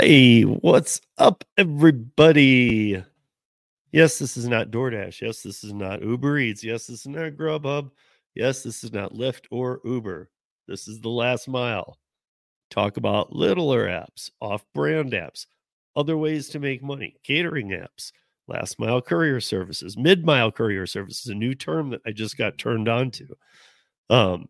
Hey, what's up, everybody? Yes, this is not DoorDash. Yes, this is not Uber Eats. Yes, this is not Grubhub. Yes, this is not Lyft or Uber. This is the last mile. Talk about littler apps, off brand apps, other ways to make money, catering apps, last mile courier services, mid mile courier services, a new term that I just got turned on to. Um,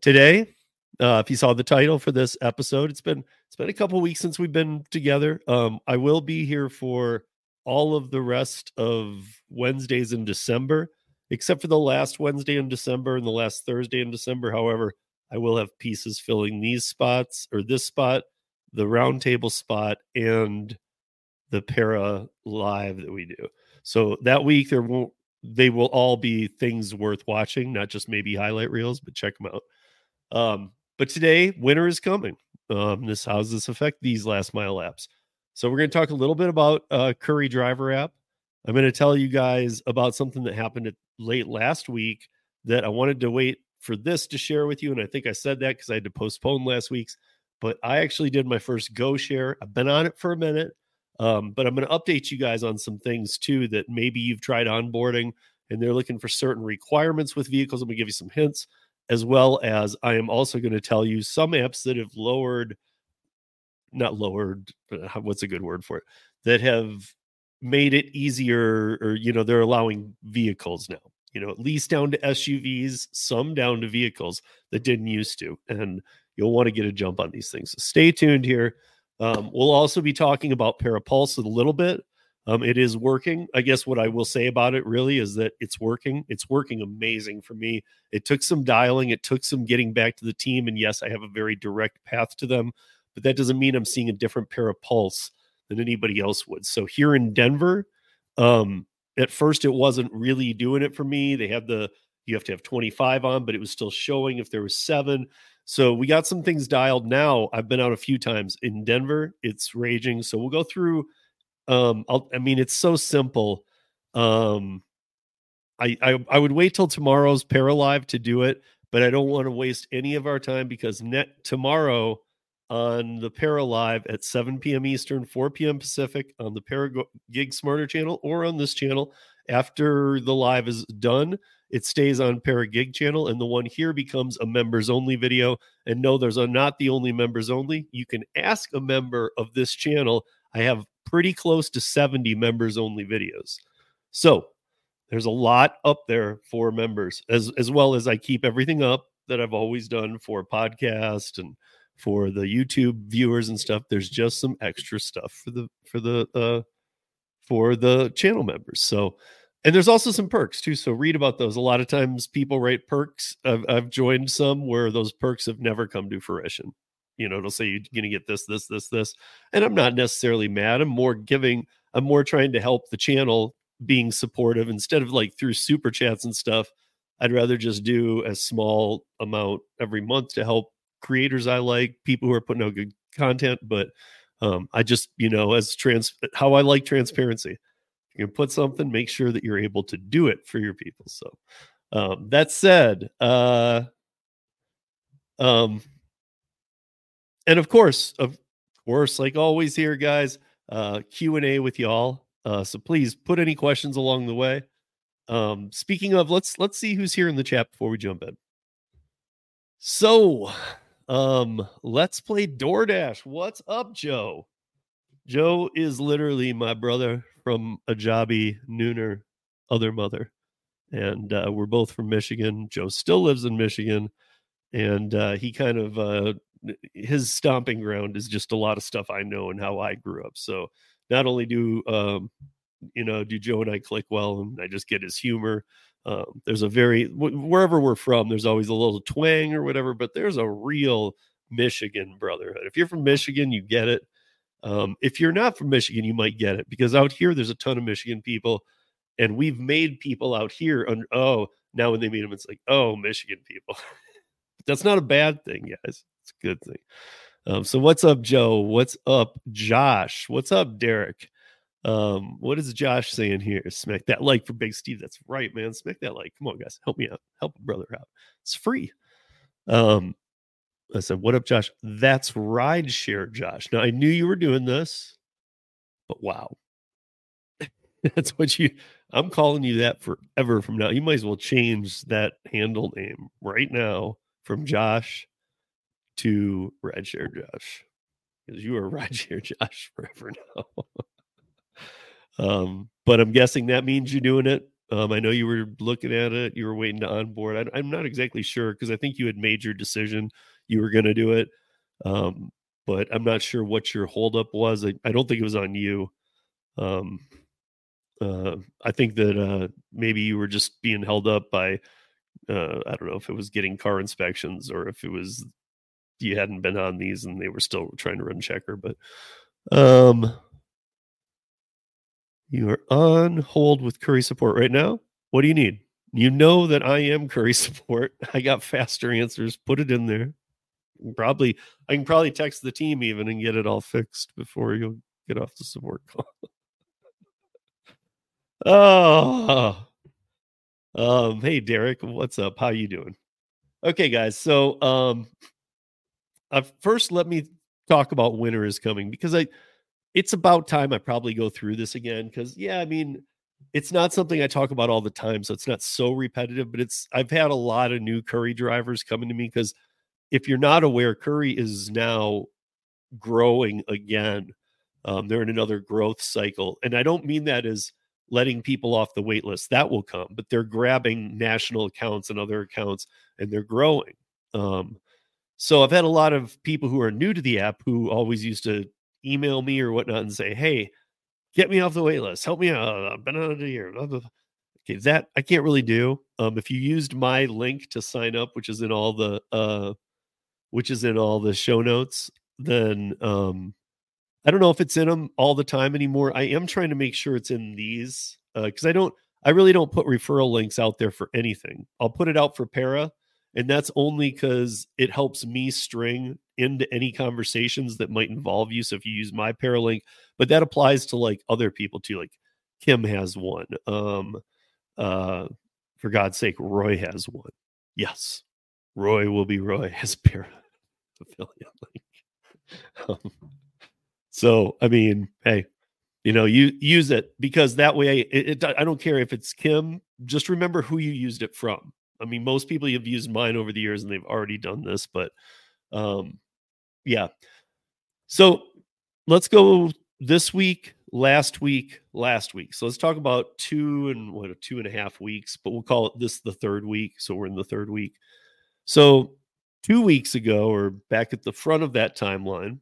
today, uh, if you saw the title for this episode, it's been it's been a couple weeks since we've been together. Um, I will be here for all of the rest of Wednesdays in December, except for the last Wednesday in December and the last Thursday in December. However, I will have pieces filling these spots or this spot, the roundtable spot, and the para live that we do. So that week there won't they will all be things worth watching, not just maybe highlight reels, but check them out. Um, but today, winter is coming. Um, this how does this affect these last mile apps? So we're going to talk a little bit about uh, Curri Driver app. I'm going to tell you guys about something that happened at, late last week that I wanted to wait for this to share with you, and I think I said that because I had to postpone last week's. But I actually did my first Go share. I've been on it for a minute, um, but I'm going to update you guys on some things too that maybe you've tried onboarding and they're looking for certain requirements with vehicles. I'm going to give you some hints as well as I am also going to tell you some apps that have lowered, not lowered, what's a good word for it, that have made it easier, or, you know, they're allowing vehicles now, you know, at least down to SUVs, some down to vehicles that didn't used to. And you'll want to get a jump on these things. So stay tuned here. Um, we'll also be talking about ParaPulse a little bit. Um, it is working. I guess what I will say about it really is that it's working. It's working amazing for me. It took some dialing, it took some getting back to the team. And yes, I have a very direct path to them, but that doesn't mean I'm seeing a different ParaPulse than anybody else would. So here in Denver, um, at first it wasn't really doing it for me. They had the you have to have 25 on, but it was still showing if there was seven. So we got some things dialed now. I've been out a few times in Denver. It's raging. So we'll go through um I'll, i mean it's so simple. Um I, I i would wait till tomorrow's paralive to do it but i don't want to waste any of our time because net tomorrow on the paralive at 7 p.m eastern 4 p.m pacific on the para gig smarter channel or on this channel after the live is done it stays on para gig channel and the one here becomes a members only video. And no there's a, not the only members only. You can ask a member of this channel. I have pretty close to 70 members only videos. So there's a lot up there for members as as well as I keep everything up that I've always done for podcast and for the YouTube viewers and stuff. There's just some extra stuff for the for the uh for the channel members. So and there's also some perks too. So read about those. A lot of times people write perks. I've, I've joined some where those perks have never come to fruition you know it'll say you're going to get this this this this and i'm not necessarily mad i'm more giving i'm more trying to help the channel being supportive instead of like through super chats and stuff i'd rather just do a small amount every month to help creators i like people who are putting out good content but um i just you know as trans how i like transparency. You can put something make sure that you're able to do it for your people so um that said uh um and of course, of course, like always here, guys, uh, Q and A with y'all. Uh, so please put any questions along the way. Um, speaking of, let's let's see who's here in the chat before we jump in. So, um, let's play DoorDash. What's up, Joe? Joe is literally my brother from a jobby nooner, other mother, and uh, we're both from Michigan. Joe still lives in Michigan, and uh, he kind of uh, his stomping ground is just a lot of stuff I know and how I grew up. So not only do um, you know do Joe and I click well, and I just get his humor. Um, there's a very wh- wherever we're from, there's always a little twang or whatever, but there's a real Michigan brotherhood. If you're from Michigan, you get it. Um, if you're not from Michigan, you might get it because out here there's a ton of Michigan people, and we've made people out here. Un- oh, now when they meet them, it's like, oh, Michigan people. That's not a bad thing, guys. It's a good thing. Um, so what's up, Joe? What's up, Josh? What's up, Derek? Um, what is Josh saying here? Smack that like for Big Steve. That's right, man. Smack that like. Come on, guys. Help me out. Help a brother out. It's free. Um, I said, What up, Josh? That's ride share, Josh. Now I knew you were doing this, but wow. That's what you I'm calling you that forever from now. You might as well change that handle name right now from Josh to Rideshare Josh. Because you are Rideshare Josh forever now. um, but I'm guessing that means you're doing it. Um, I know you were looking at it, you were waiting to onboard. I, I'm not exactly sure because I think you had made your decision you were going to do it. Um, but I'm not sure what your holdup was. I, I don't think it was on you. Um, uh, I think that uh, maybe you were just being held up by, uh, I don't know if it was getting car inspections or if it was you hadn't been on these and they were still trying to run Checkr. But um, you are on hold with Curri support right now. What do you need? You know that I am Curri support. I got faster answers. Put it in there probably I can probably text the team even and get it all fixed before you get off the support call. oh, um, hey Derek, what's up? How you doing? Okay, guys. So, um, uh, first let me talk about winter is coming because I, it's about time I probably go through this again because yeah, I mean, it's not something I talk about all the time, so it's not so repetitive. But it's I've had a lot of new Curri drivers coming to me because if you're not aware, Curri is now growing again. Um, they're in another growth cycle. And I don't mean that as letting people off the wait list. That will come, but they're grabbing national accounts and other accounts and they're growing. Um, so I've had a lot of people who are new to the app who always used to email me or whatnot and say, Hey, get me off the wait list. Help me out. I've been out of the year. Okay, that I can't really do. Um, if you used my link to sign up, which is in all the uh, which is in all the show notes, then um, I don't know if it's in them all the time anymore. I am trying to make sure it's in these because uh, I don't, I really don't put referral links out there for anything. I'll put it out for para, and that's only because it helps me string into any conversations that might involve you. So if you use my para link, but that applies to like other people too. Like Kim has one. Um, uh, for God's sake, Roy has one. Yes, Roy will be Roy as para affiliate link. Um, so I mean, hey, you know, you use it because that way it, it, I don't care if it's Kim. Just remember who you used it from. I mean, most people have used mine over the years and they've already done this, but um, yeah. So let's go this week, last week, last week. So let's talk about two and what two and a half weeks, but we'll call it this the third week. So we're in the third week. So two weeks ago, or back at the front of that timeline,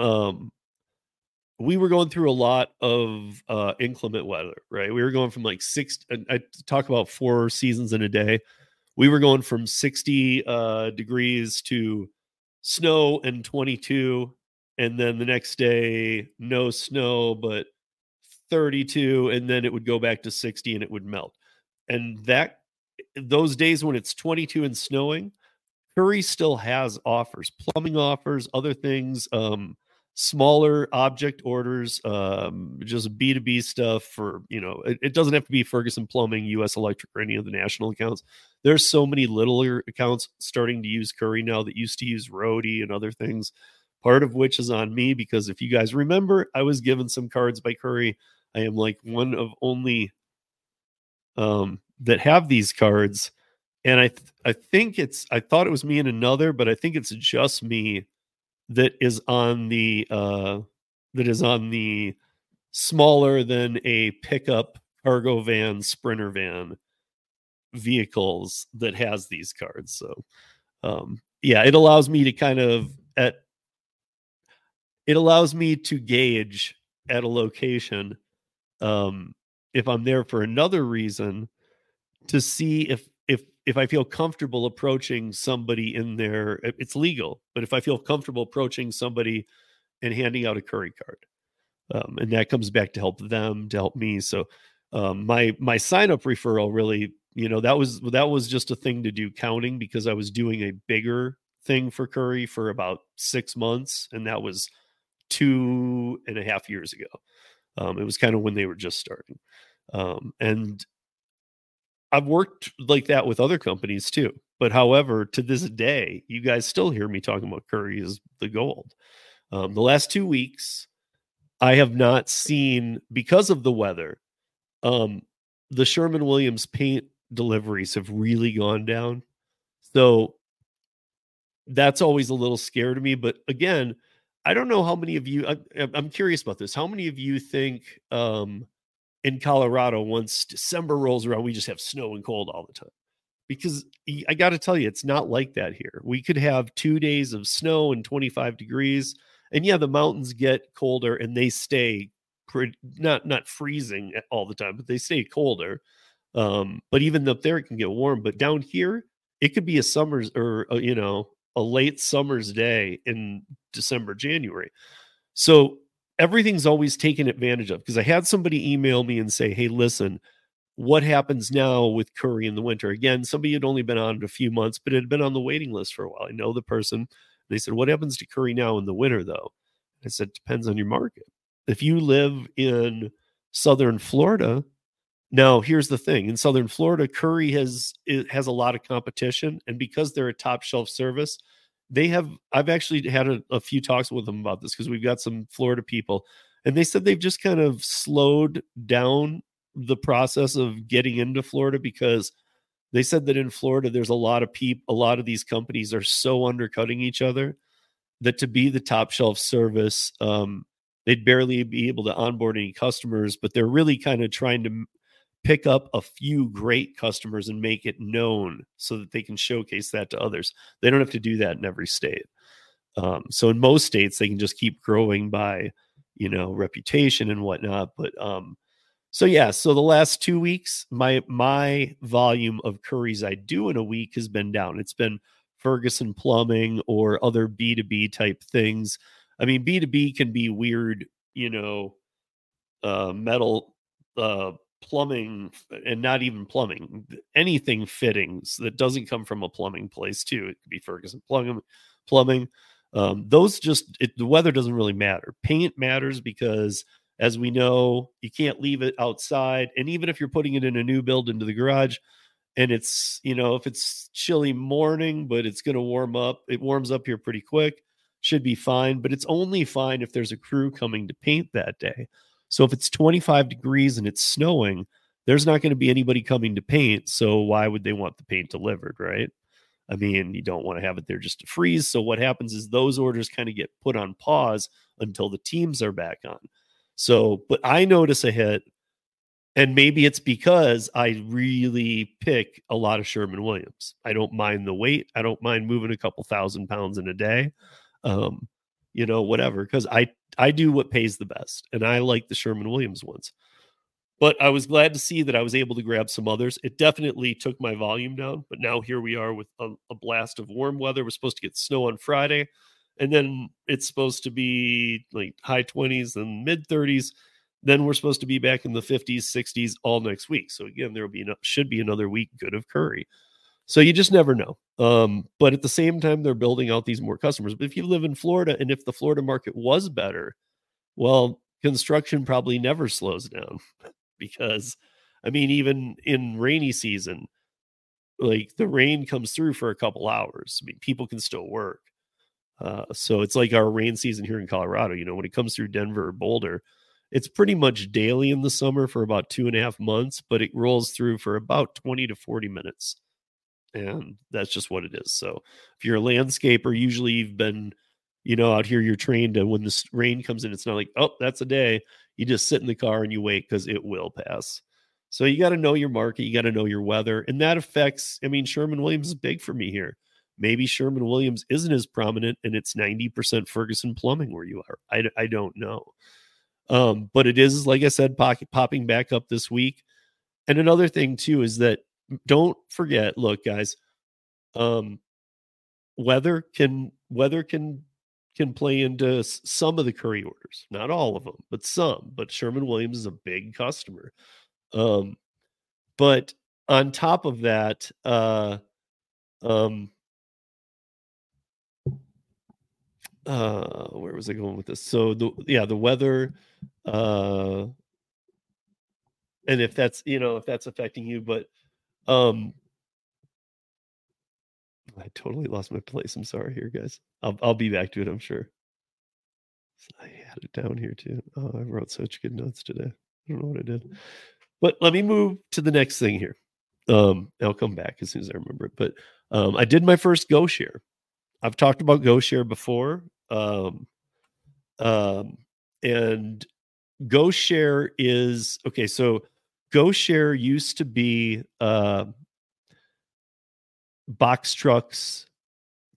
um, we were going through a lot of uh, inclement weather, right? We were going from like six. I talk about four seasons in a day. We were going from 60 uh, degrees to snow and 22, and then the next day no snow but 32, and then it would go back to 60 and it would melt. And that those days when it's 22 and snowing, Curri still has offers, plumbing offers, other things, um, smaller object orders, um, just B2B stuff for, you know, it, it, doesn't have to be Ferguson Plumbing, US Electric, or any of the national accounts. There's so many littler accounts starting to use Curri now that used to use Roadie and other things, part of which is on me because if you guys remember, I was given some cards by Curri. I am like one of only um that have these cards and i th- i think it's i thought it was me and another but i think it's just me that is on the uh that is on the smaller than a pickup cargo van sprinter van vehicles that has these cards. So um yeah it allows me to kind of at it allows me to gauge at a location um if i'm there for another reason to see if if I feel comfortable approaching somebody in there. It's legal, but if I feel comfortable approaching somebody and handing out a Curri card, um, and that comes back to help them to help me. So um, my my sign up referral really, you know, that was that was just a thing to do counting because I was doing a bigger thing for Curri for about six months, and that was two and a half years ago. Um, it was kind of when they were just starting, um, and I've worked like that with other companies too. But however, to this day, you guys still hear me talking about Curri is the gold. Um, the last two weeks, I have not seen because of the weather. Um, the Sherman Williams paint deliveries have really gone down. So that's always a little scary to me. But again, I don't know how many of you. I, I'm curious about this. How many of you think um, in Colorado, once December rolls around, we just have snow and cold all the time? Because I got to tell you, it's not like that here. We could have two days of snow and 25 degrees, and yeah, the mountains get colder and they stay pretty not not freezing all the time, but they stay colder. Um, but even up there, it can get warm. But down here, it could be a summer's or uh, you know a late summer's day in December, January. So everything's always taken advantage of because I had somebody email me and say, "Hey, listen." What happens now with Curri in the winter? Again, somebody had only been on a few months, but had been on the waiting list for a while. I know the person. They said, What happens to Curri now in the winter, though? I said, Depends on your market. If you live in southern Florida, now here's the thing in southern Florida, Curri has has a lot of competition. And because they're a top shelf service, they have I've actually had a, a few talks with them about this because we've got some Florida people, and they said they've just kind of slowed down the process of getting into Florida because they said that in Florida there's a lot of people a lot of these companies are so undercutting each other that to be the top shelf service um, they'd barely be able to onboard any customers but they're really kind of trying to pick up a few great customers and make it known so that they can showcase that to others they don't have to do that in every state um, so in most states they can just keep growing by you know reputation and whatnot but um, so yeah, so the last two weeks, my my volume of Curris I do in a week has been down. It's been Ferguson plumbing or other B2B type things. I mean, B2B can be weird, you know, uh metal uh plumbing and not even plumbing, anything fittings that doesn't come from a plumbing place too. It could be Ferguson plumbing plumbing. Um, those just it, the weather doesn't really matter. Paint matters because as we know, you can't leave it outside. And even if you're putting it in a new build into the garage, and it's, you know, if it's chilly morning, but it's going to warm up, it warms up here pretty quick, should be fine. But it's only fine if there's a crew coming to paint that day. So if it's 25 degrees and it's snowing, there's not going to be anybody coming to paint. So why would they want the paint delivered, right? I mean, you don't want to have it there just to freeze. So what happens is those orders kind of get put on pause until the teams are back on. So, but I notice a hit, and maybe it's because I really pick a lot of Sherman Williams. I don't mind the weight. I don't mind moving a couple thousand pounds in a day. Um, you know, whatever, because I I do what pays the best, and I like the Sherman Williams ones. But I was glad to see that I was able to grab some others. It definitely took my volume down, but now here we are with a, a blast of warm weather. We're supposed to get snow on Friday and then it's supposed to be like high 20s and mid 30s then we're supposed to be back in the 50s 60s all next week so again there will be should be another week good of Curri so you just never know um, but at the same time they're building out these more customers but if you live in florida and if the florida market was better well construction probably never slows down because i mean even in rainy season like the rain comes through for a couple hours i mean people can still work uh, so it's like our rain season here in Colorado. You know, when it comes through Denver or Boulder, it's pretty much daily in the summer for about two and a half months, but it rolls through for about 20 to 40 minutes. And that's just what it is. So if you're a landscaper, usually you've been, you know, out here, you're trained to when this rain comes in, it's not like, oh, that's a day. You just sit in the car and you wait because it will pass. So you got to know your market, you got to know your weather. And that affects, I mean, Sherman Williams is big for me here maybe Sherman Williams isn't as prominent and it's 90% Ferguson plumbing where you are. I, I don't know. Um, but it is, like I said, pocket, popping back up this week. And another thing, too, is that don't forget, look, guys, um, weather can weather can can play into some of the Curri orders, not all of them, but some. But Sherman Williams is a big customer. Um, but on top of that, uh, um, uh, where was I going with this? So the yeah, the weather, uh, and if that's you know if that's affecting you, but um, I totally lost my place. I'm sorry here, guys. I'll I'll be back to it. I'm sure. I had it down here too. Oh, I wrote such good notes today. I don't know what I did. But let me move to the next thing here. Um, I'll come back as soon as I remember it. But um, I did my first Go Share. I've talked about Go Share before. Um, um, and Go Share is okay. So Go Share used to be uh, box trucks,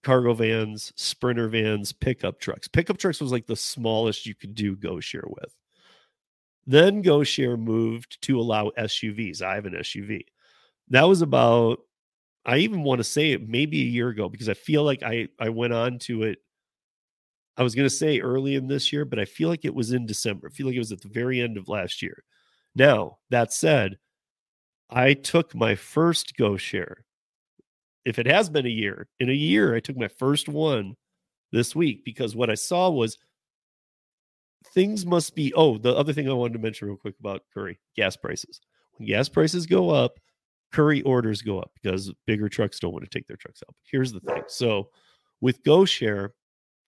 cargo vans, sprinter vans, pickup trucks. Pickup trucks was like the smallest you could do Go Share with. Then Go Share moved to allow SUVs. I have an SUV. That was about, I even want to say it maybe a year ago because I feel like I I went on to it. I was going to say early in this year, but I feel like it was in December. I feel like it was at the very end of last year. Now, that said, I took my first Go Share. If it has been a year, in a year, I took my first one this week because what I saw was things must be. Oh, the other thing I wanted to mention real quick about Curri gas prices. When gas prices go up, Curri orders go up because bigger trucks don't want to take their trucks out. Here's the thing. So with Go Share,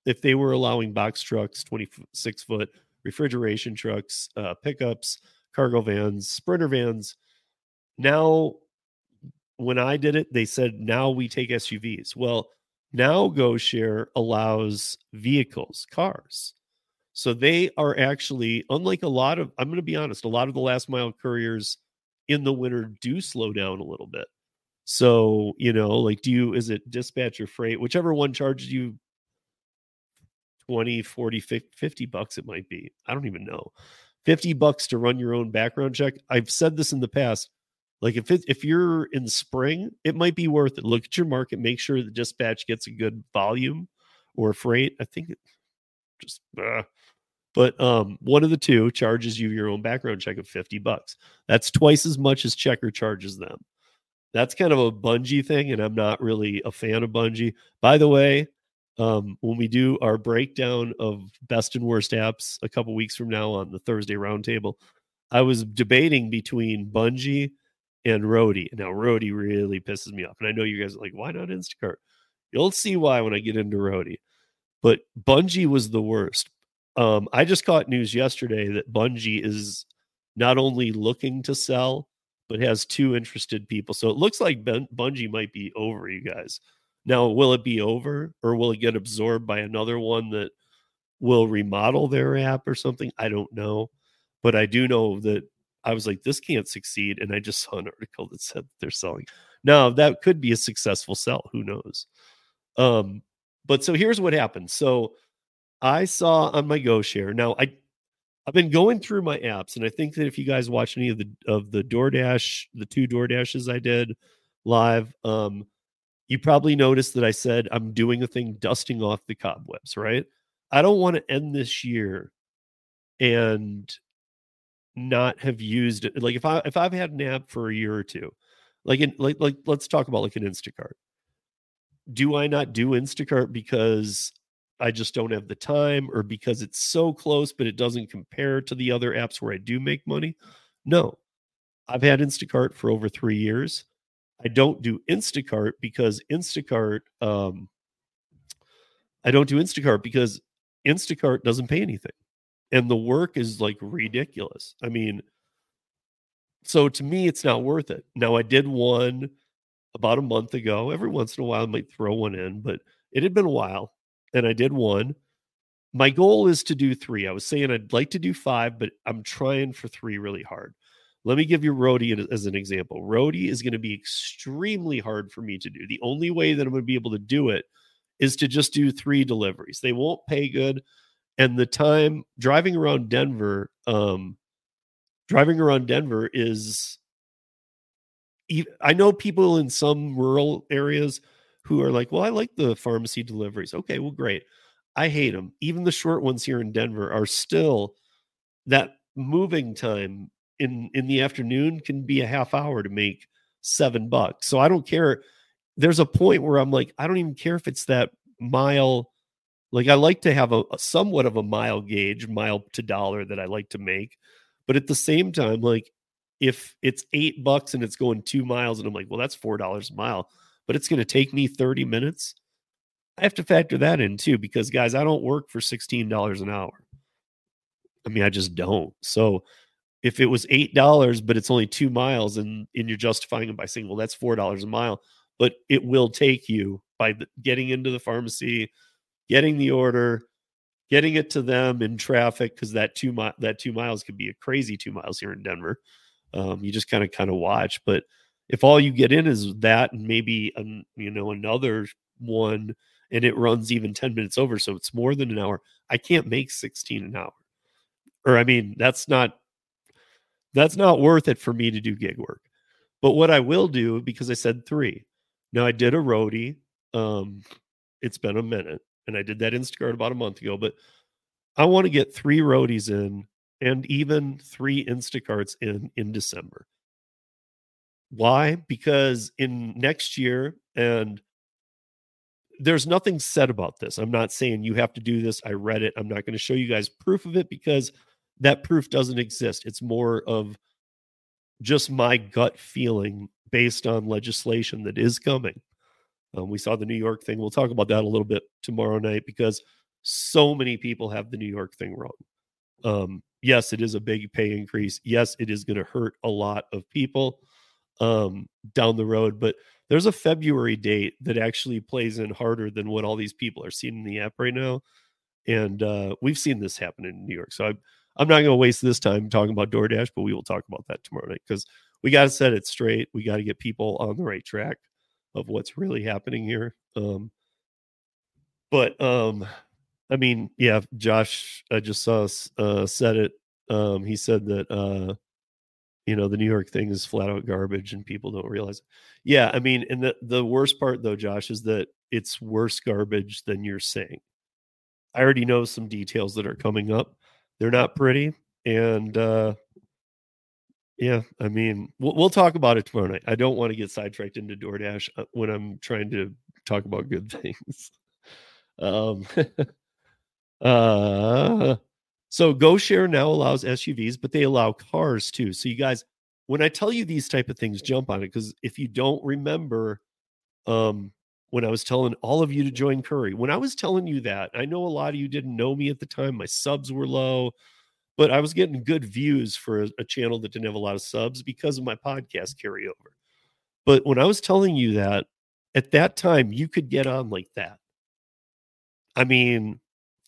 if they were allowing box trucks, 26 foot refrigeration trucks, uh, pickups, cargo vans, sprinter vans, now when I did it, they said now we take SUVs. Well, now Go Share allows vehicles, cars. So they are actually, unlike a lot of, I'm going to be honest, a lot of the last mile couriers in the winter do slow down a little bit. So, you know, like, do you, is it dispatch or Frayt, whichever one charges you 20, 40, 50 bucks, it might be. I don't even know. 50 bucks to run your own background check. I've said this in the past. Like if it, if you're in spring, it might be worth it. Look at your market, make sure the dispatch gets a good volume or Frayt. I think it just uh, but um one of the two charges you your own background check of 50 bucks. That's twice as much as Checkr charges them. That's kind of a Bungii thing, and I'm not really a fan of Bungii. By the way, um, when we do our breakdown of best and worst apps a couple weeks from now on the Thursday roundtable, I was debating between Bungii and Roadie. Now, Roadie really pisses me off. And I know you guys are like, why not Instacart? You'll see why when I get into Roadie. But Bungii was the worst. Um, I just caught news yesterday that Bungii is not only looking to sell, but has two interested people. So it looks like ben- Bungii might be over you guys. Now, will it be over or will it get absorbed by another one that will remodel their app or something? I don't know. But I do know that I was like, this can't succeed. And I just saw an article that said they're selling. Now, that could be a successful sell. Who knows? Um, but so here's what happened. So I saw on my Go Share. Now I I've been going through my apps, and I think that if you guys watch any of the of the DoorDash, the two DoorDashes I did live, um, you probably noticed that I said I'm doing a thing dusting off the cobwebs, right? I don't want to end this year and not have used it. Like if I if I've had an app for a year or two, like in like like let's talk about like an Instacart. Do I not do Instacart because I just don't have the time or because it's so close but it doesn't compare to the other apps where I do make money? No. I've had Instacart for over 3 years. I don't do Instacart because Instacart um I don't do Instacart because Instacart doesn't pay anything. And the work is like ridiculous. I mean, so to me, it's not worth it. Now, I did one about a month ago. Every once in a while, I might throw one in, but it had been a while and I did one. My goal is to do three. I was saying I'd like to do five, but I'm trying for three really hard. Let me give you Roadie as an example. Roadie is going to be extremely hard for me to do. The only way that I'm going to be able to do it is to just do three deliveries. They won't pay good. And the time driving around Denver, um, driving around Denver is I know people in some rural areas who are like, well, I like the pharmacy deliveries. Okay, well, great. I hate them. Even the short ones here in Denver are still that moving time in in the afternoon can be a half hour to make seven bucks. So I don't care. There's a point where I'm like, I don't even care if it's that mile. Like I like to have a, a somewhat of a mile gauge, mile to dollar that I like to make. But at the same time, like if it's eight bucks and it's going two miles, and I'm like, well, that's four dollars a mile, but it's going to take me 30 minutes. I have to factor that in too, because guys, I don't work for $16 an hour. I mean, I just don't. So if it was eight dollars, but it's only two miles, and and you're justifying it by saying, well, that's four dollars a mile, but it will take you by the, getting into the pharmacy, getting the order, getting it to them in traffic because that two mi- that two miles could be a crazy two miles here in Denver. Um, you just kind of kind of watch, but if all you get in is that and maybe an, you know another one and it runs even 10 minutes over so it's more than an hour i can't make 16 an hour or i mean that's not that's not worth it for me to do gig work but what i will do because i said three now i did a roadie um it's been a minute and i did that instacart about a month ago but i want to get three roadies in and even three instacarts in in december why? Because in next year, and there's nothing said about this. I'm not saying you have to do this. I read it. I'm not going to show you guys proof of it because that proof doesn't exist. It's more of just my gut feeling based on legislation that is coming. Um, we saw the New York thing. We'll talk about that a little bit tomorrow night because so many people have the New York thing wrong. Um, yes, it is a big pay increase. Yes, it is going to hurt a lot of people um, down the road. But there's a February date that actually plays in harder than what all these people are seeing in the app right now. And uh, we've seen this happen in New York. So I'm, I'm not going to waste this time talking about DoorDash, but we will talk about that tomorrow night because we got to set it straight. We got to get people on the right track of what's really happening here. Um, but um, I mean, yeah, Josh, I just saw uh, said it. Um, he said that uh, you know the new york thing is flat out garbage and people don't realize it. yeah i mean and the the worst part though josh is that it's worse garbage than you're saying i already know some details that are coming up they're not pretty and uh yeah i mean we'll, we'll talk about it tomorrow night i don't want to get sidetracked into doordash uh, when i'm trying to talk about good things um uh so GoShare now allows SUVs, but they allow cars too. So you guys, when I tell you these type of things, jump on it because if you don't remember, um, when I was telling all of you to join Curri, when I was telling you that, I know a lot of you didn't know me at the time. My subs were low, but I was getting good views for a, a channel that didn't have a lot of subs because of my podcast carryover. But when I was telling you that, at that time, you could get on like that. I mean,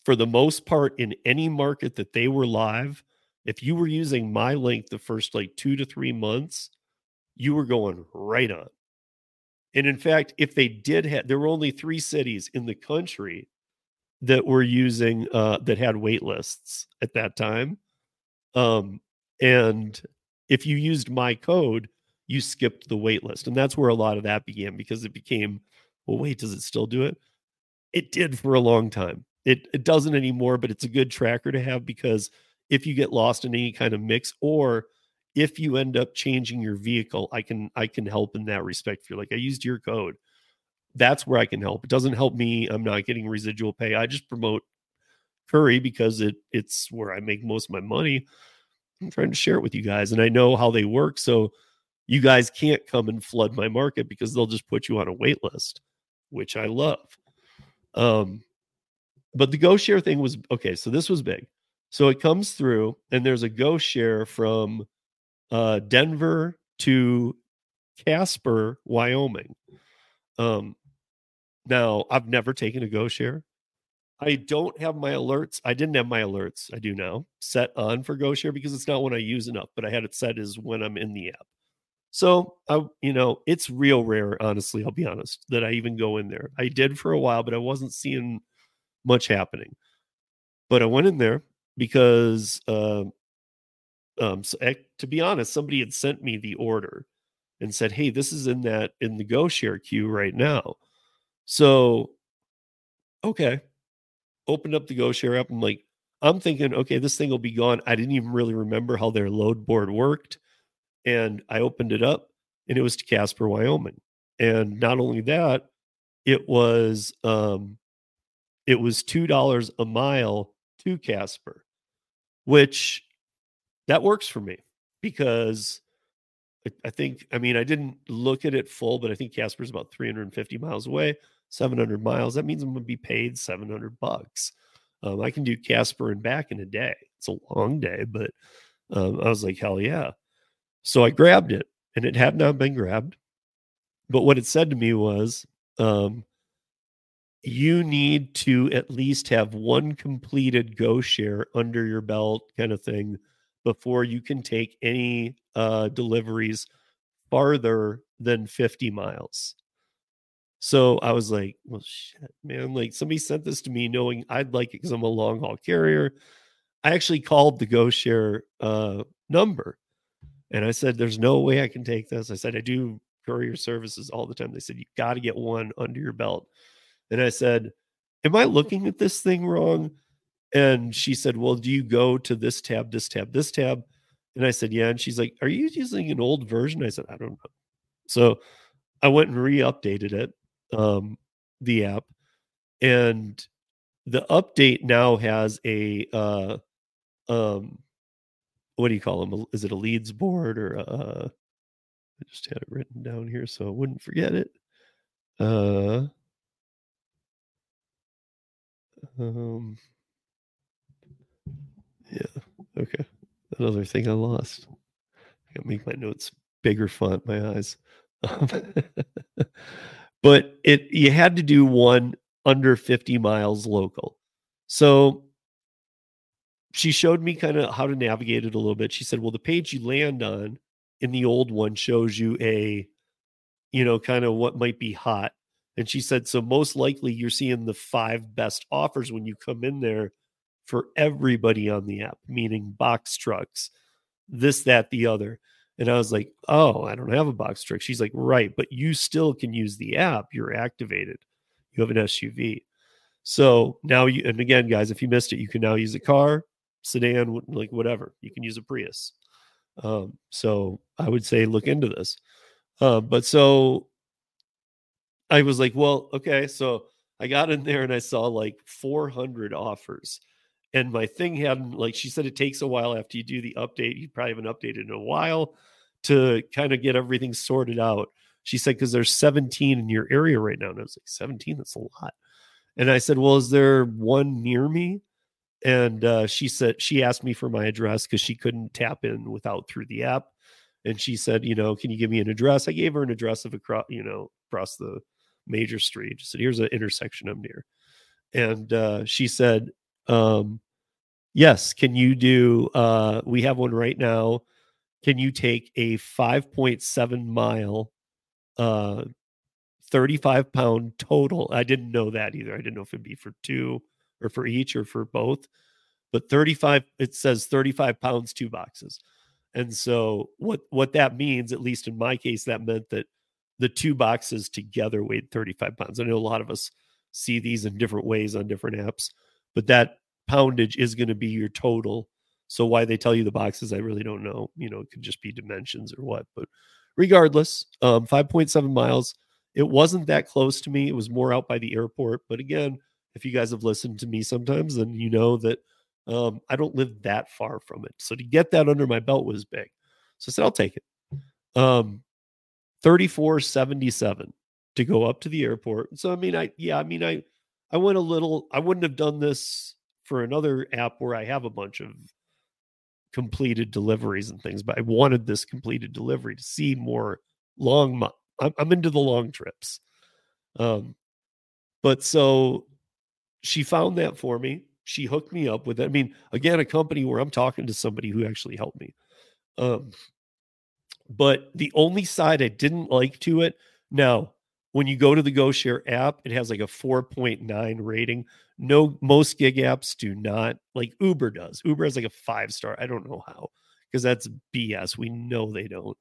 for the most part, in any market that they were live, if you were using my link the first like two to three months, you were going right on. And in fact, if they did have, there were only three cities in the country that were using uh, that had wait lists at that time. Um, and if you used my code, you skipped the wait list. And that's where a lot of that began because it became, well, wait, does it still do it? It did for a long time. It, it doesn't anymore, but it's a good tracker to have because if you get lost in any kind of mix or if you end up changing your vehicle, I can I can help in that respect. If you're like, I used your code, that's where I can help. It doesn't help me. I'm not getting residual pay. I just promote Curri because it it's where I make most of my money. I'm trying to share it with you guys, and I know how they work. So you guys can't come and flood my market because they'll just put you on a wait list, which I love. Um, but the Go Share thing was okay. So this was big. So it comes through, and there's a Go Share from uh, Denver to Casper, Wyoming. Um, now I've never taken a Go Share. I don't have my alerts. I didn't have my alerts. I do now set on for Go Share because it's not when I use enough, but I had it set as when I'm in the app. So I, you know, it's real rare, honestly. I'll be honest that I even go in there. I did for a while, but I wasn't seeing much happening. But I went in there because, uh, um, so, to be honest, somebody had sent me the order and said, Hey, this is in that in the Go Share queue right now. So, okay. Opened up the Go Share app. I'm like, I'm thinking, okay, this thing will be gone. I didn't even really remember how their load board worked. And I opened it up and it was to Casper, Wyoming. And not only that, it was um it was two dollars a mile to Casper, which that works for me because I, I think I mean I didn't look at it full, but I think Casper's about 350 miles away, 700 miles. That means I'm gonna be paid 700 bucks. Um, I can do Casper and back in a day. It's a long day, but um, I was like, hell yeah. So I grabbed it and it had not been grabbed. But what it said to me was, um, you need to at least have one completed go share under your belt kind of thing before you can take any uh, deliveries farther than 50 miles. So I was like, well, shit, man. Like somebody sent this to me knowing I'd like it because I'm a long haul carrier. I actually called the Go Share uh, number and I said, there's no way I can take this. I said, I do courier services all the time. They said, you got to get one under your belt. And I said, Am I looking at this thing wrong? And she said, Well, do you go to this tab, this tab, this tab? And I said, Yeah. And she's like, Are you using an old version? I said, I don't know. So I went and re updated it, um, the app. And the update now has a, uh, um, what do you call them? Is it a leads board or a, uh, I just had it written down here so I wouldn't forget it. Uh, um, yeah. Okay. Another thing I lost. I gotta make my notes bigger font, my eyes. Um, but it you had to do one under 50 miles local. So she showed me kind of how to navigate it a little bit. She said, Well, the page you land on in the old one shows you a, you know, kind of what might be hot. And she said, so most likely you're seeing the five best offers when you come in there for everybody on the app, meaning box trucks, this, that, the other. And I was like, oh, I don't have a box truck. She's like, right, but you still can use the app. You're activated. You have an SUV. So now you, and again, guys, if you missed it, you can now use a car, sedan, like whatever. You can use a Prius. Um, so I would say look into this. Uh, but so I was like, well, okay. So I got in there and I saw like 400 offers. And my thing hadn't, like she said, it takes a while after you do the update. You probably haven't updated in a while to kind of get everything sorted out. She said, because there's 17 in your area right now. And I was like, 17? That's a lot. And I said, well, is there one near me? and uh, she said she asked me for my address because she couldn't tap in without through the app and she said you know can you give me an address i gave her an address of across you know across the major street she said here's an intersection i'm near and uh, she said um, yes can you do uh, we have one right now can you take a 5.7 mile uh 35 pound total i didn't know that either i didn't know if it'd be for two or for each or for both. But 35, it says 35 pounds, two boxes. And so what what that means, at least in my case, that meant that the two boxes together weighed 35 pounds. I know a lot of us see these in different ways on different apps, but that poundage is going to be your total. So why they tell you the boxes, I really don't know. You know, it could just be dimensions or what. But regardless, um, 5.7 miles. It wasn't that close to me. It was more out by the airport. But again, if you guys have listened to me sometimes, then you know that um, I don't live that far from it. So to get that under my belt was big. So I said, I'll take it. Um, 3477 to go up to the airport. So I mean, I yeah, I mean, I I went a little, I wouldn't have done this for another app where I have a bunch of completed deliveries and things, but I wanted this completed delivery to see more long. I'm, into the long trips. Um, but so she found that for me. She hooked me up with it. I mean, again, a company where I'm talking to somebody who actually helped me. Um, but the only side I didn't like to it now, when you go to the GoShare app, it has like a 4.9 rating. No, most gig apps do not. Like Uber does. Uber has like a five star. I don't know how because that's BS. We know they don't.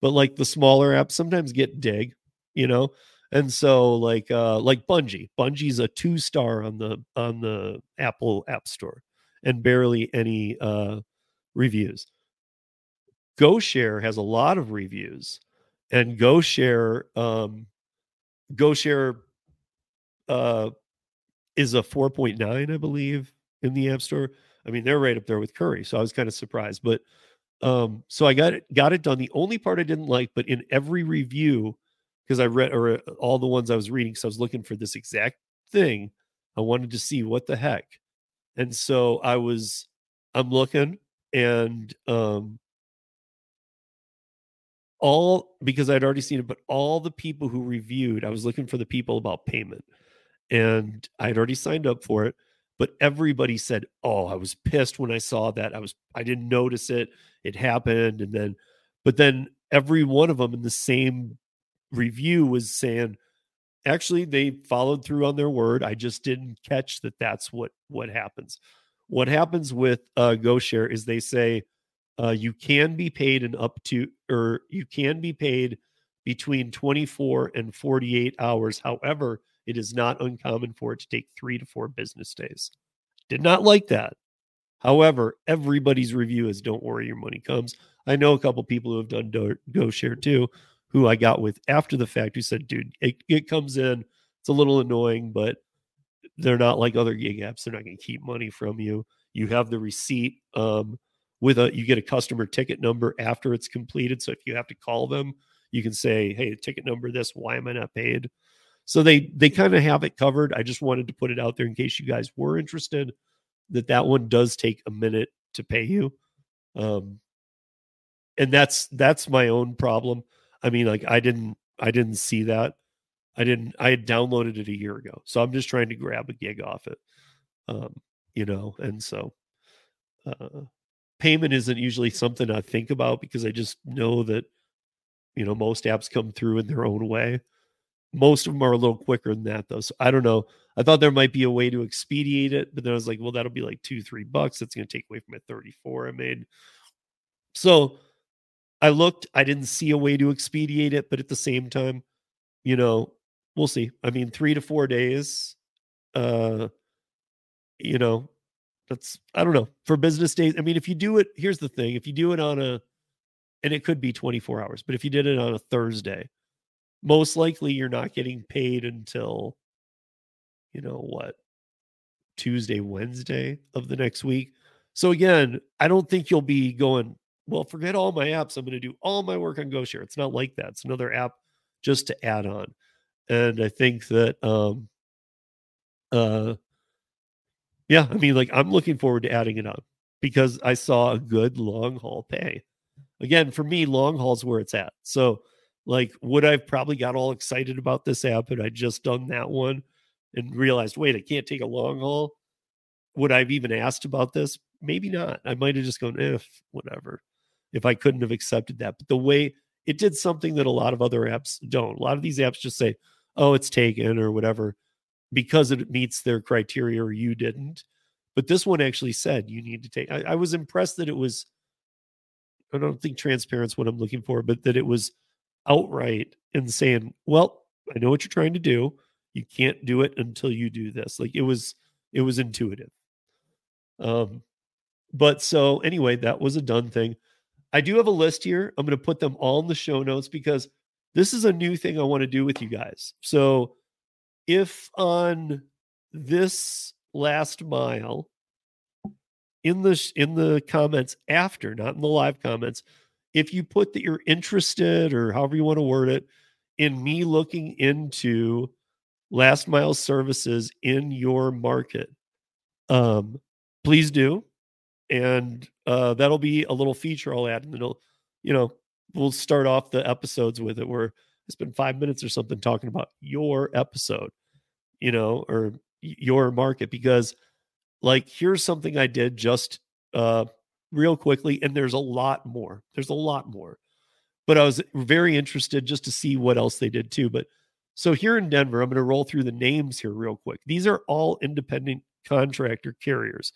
but like the smaller apps sometimes get dig, you know. And so like uh like Bungii, Bungii's a two star on the on the Apple App Store and barely any uh reviews. GoShare has a lot of reviews, and GoShare um GoShare uh is a 4.9, I believe, in the App Store. I mean, they're right up there with Curri, so I was kind of surprised. But um, so I got it got it done. The only part I didn't like, but in every review, because I read or uh, all the ones I was reading, because I was looking for this exact thing, I wanted to see what the heck. And so I was I'm looking and um all because I'd already seen it, but all the people who reviewed, I was looking for the people about payment. And I'd already signed up for it but everybody said oh i was pissed when i saw that. I was i didn't notice it. It happened and then but then every one of them in the same review was saying actually they followed through on their word. I just didn't catch that that's what what happens. What happens with uh GoShare is they say uh you can be paid in up to or you can be paid between 24 and 48 hours however it is not uncommon for it to take three to four business days. Did not like that. However, everybody's review is don't worry, your money comes. I know a couple people who have done Do- GoShare too, who I got with after the fact who said, dude, it, it comes in. It's a little annoying, but they're not like other gig apps. They're not going to keep money from you. You have the receipt um, with a, you get a customer ticket number after it's completed. So if you have to call them, you can say, hey, ticket number this, why am I not paid? So they they kind of have it covered. I just wanted to put it out there in case you guys were interested that that one does take a minute to pay you. Um and that's that's my own problem. I mean like I didn't I didn't see that. I didn't I had downloaded it a year ago. So I'm just trying to grab a gig off it. Um you know, and so uh payment isn't usually something I think about because I just know that you know most apps come through in their own way most of them are a little quicker than that, though. So I don't know. I thought there might be a way to expedite it, but then I was like, well, that'll be like two, three bucks. That's going to take away from my 34 I made. So I looked, I didn't see a way to expedite it, but at the same time, you know, we'll see. I mean, three to four days, uh, you know, that's, I don't know, for business days. I mean, if you do it, here's the thing if you do it on a, and it could be 24 hours, but if you did it on a Thursday, most likely you're not getting paid until you know what Tuesday, Wednesday of the next week. So again, I don't think you'll be going, well, forget all my apps. I'm going to do all my work on GoShare. It's not like that. It's another app just to add on. And I think that um uh yeah, I mean like I'm looking forward to adding it on because I saw a good long haul pay. Again, for me, long haul's where it's at. So like, would I've probably got all excited about this app and I just done that one and realized, wait, I can't take a long haul? Would I've even asked about this? Maybe not. I might have just gone, if eh, whatever, if I couldn't have accepted that. But the way it did something that a lot of other apps don't. A lot of these apps just say, oh, it's taken or whatever because it meets their criteria or you didn't. But this one actually said you need to take. I, I was impressed that it was, I don't think transparent's what I'm looking for, but that it was outright and saying, "Well, I know what you're trying to do. You can't do it until you do this." Like it was it was intuitive. Um but so anyway, that was a done thing. I do have a list here. I'm going to put them all in the show notes because this is a new thing I want to do with you guys. So if on this last mile in the in the comments after, not in the live comments, if you put that you're interested or however you want to word it in me looking into last mile services in your market um please do. And uh that'll be a little feature i'll add and it'll you know we'll start off the episodes with it where it's been five minutes or something talking about your episode you know or your market because like here's something i did just uh real quickly, and there's a lot more. There's a lot more. But I was very interested just to see what else they did too. But so here in Denver, I'm going to roll through the names here real quick. These are all independent contractor carriers.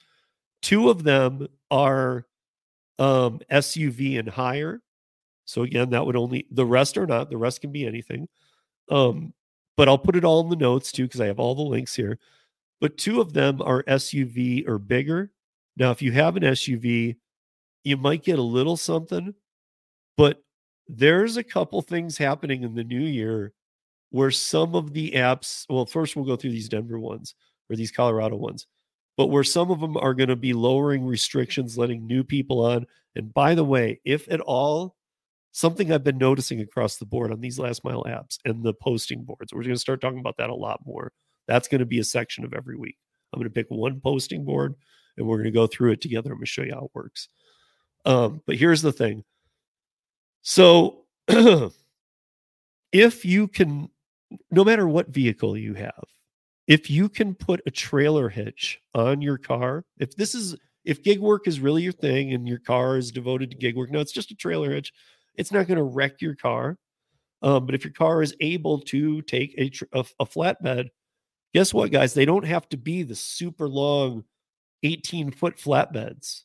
Two of them are um, SUV and higher. So again, that would only the rest are not. The rest can be anything. Um, but I'll put it all in the notes too because I have all the links here. But two of them are SUV or bigger. Now, if you have an SUV, you might get a little something, but there's a couple things happening in the new year where some of the apps, well, first we'll go through these Denver ones or these Colorado ones, but where some of them are going to be lowering restrictions, letting new people on. And by the way, if at all, something I've been noticing across the board on these last mile apps and the posting boards, we're going to start talking about that a lot more. That's going to be a section of every week. I'm going to pick one posting board and we're going to go through it together. I'm going to show you how it works. Um, but here's the thing. So if you can, no matter what vehicle you have, if you can put a trailer hitch on your car, if this is if gig work is really your thing and your car is devoted to gig work, no, it's just a trailer hitch. It's not going to wreck your car. Um, but if your car is able to take a, a, a flatbed, guess what, guys? They don't have to be the super long 18 foot flatbeds.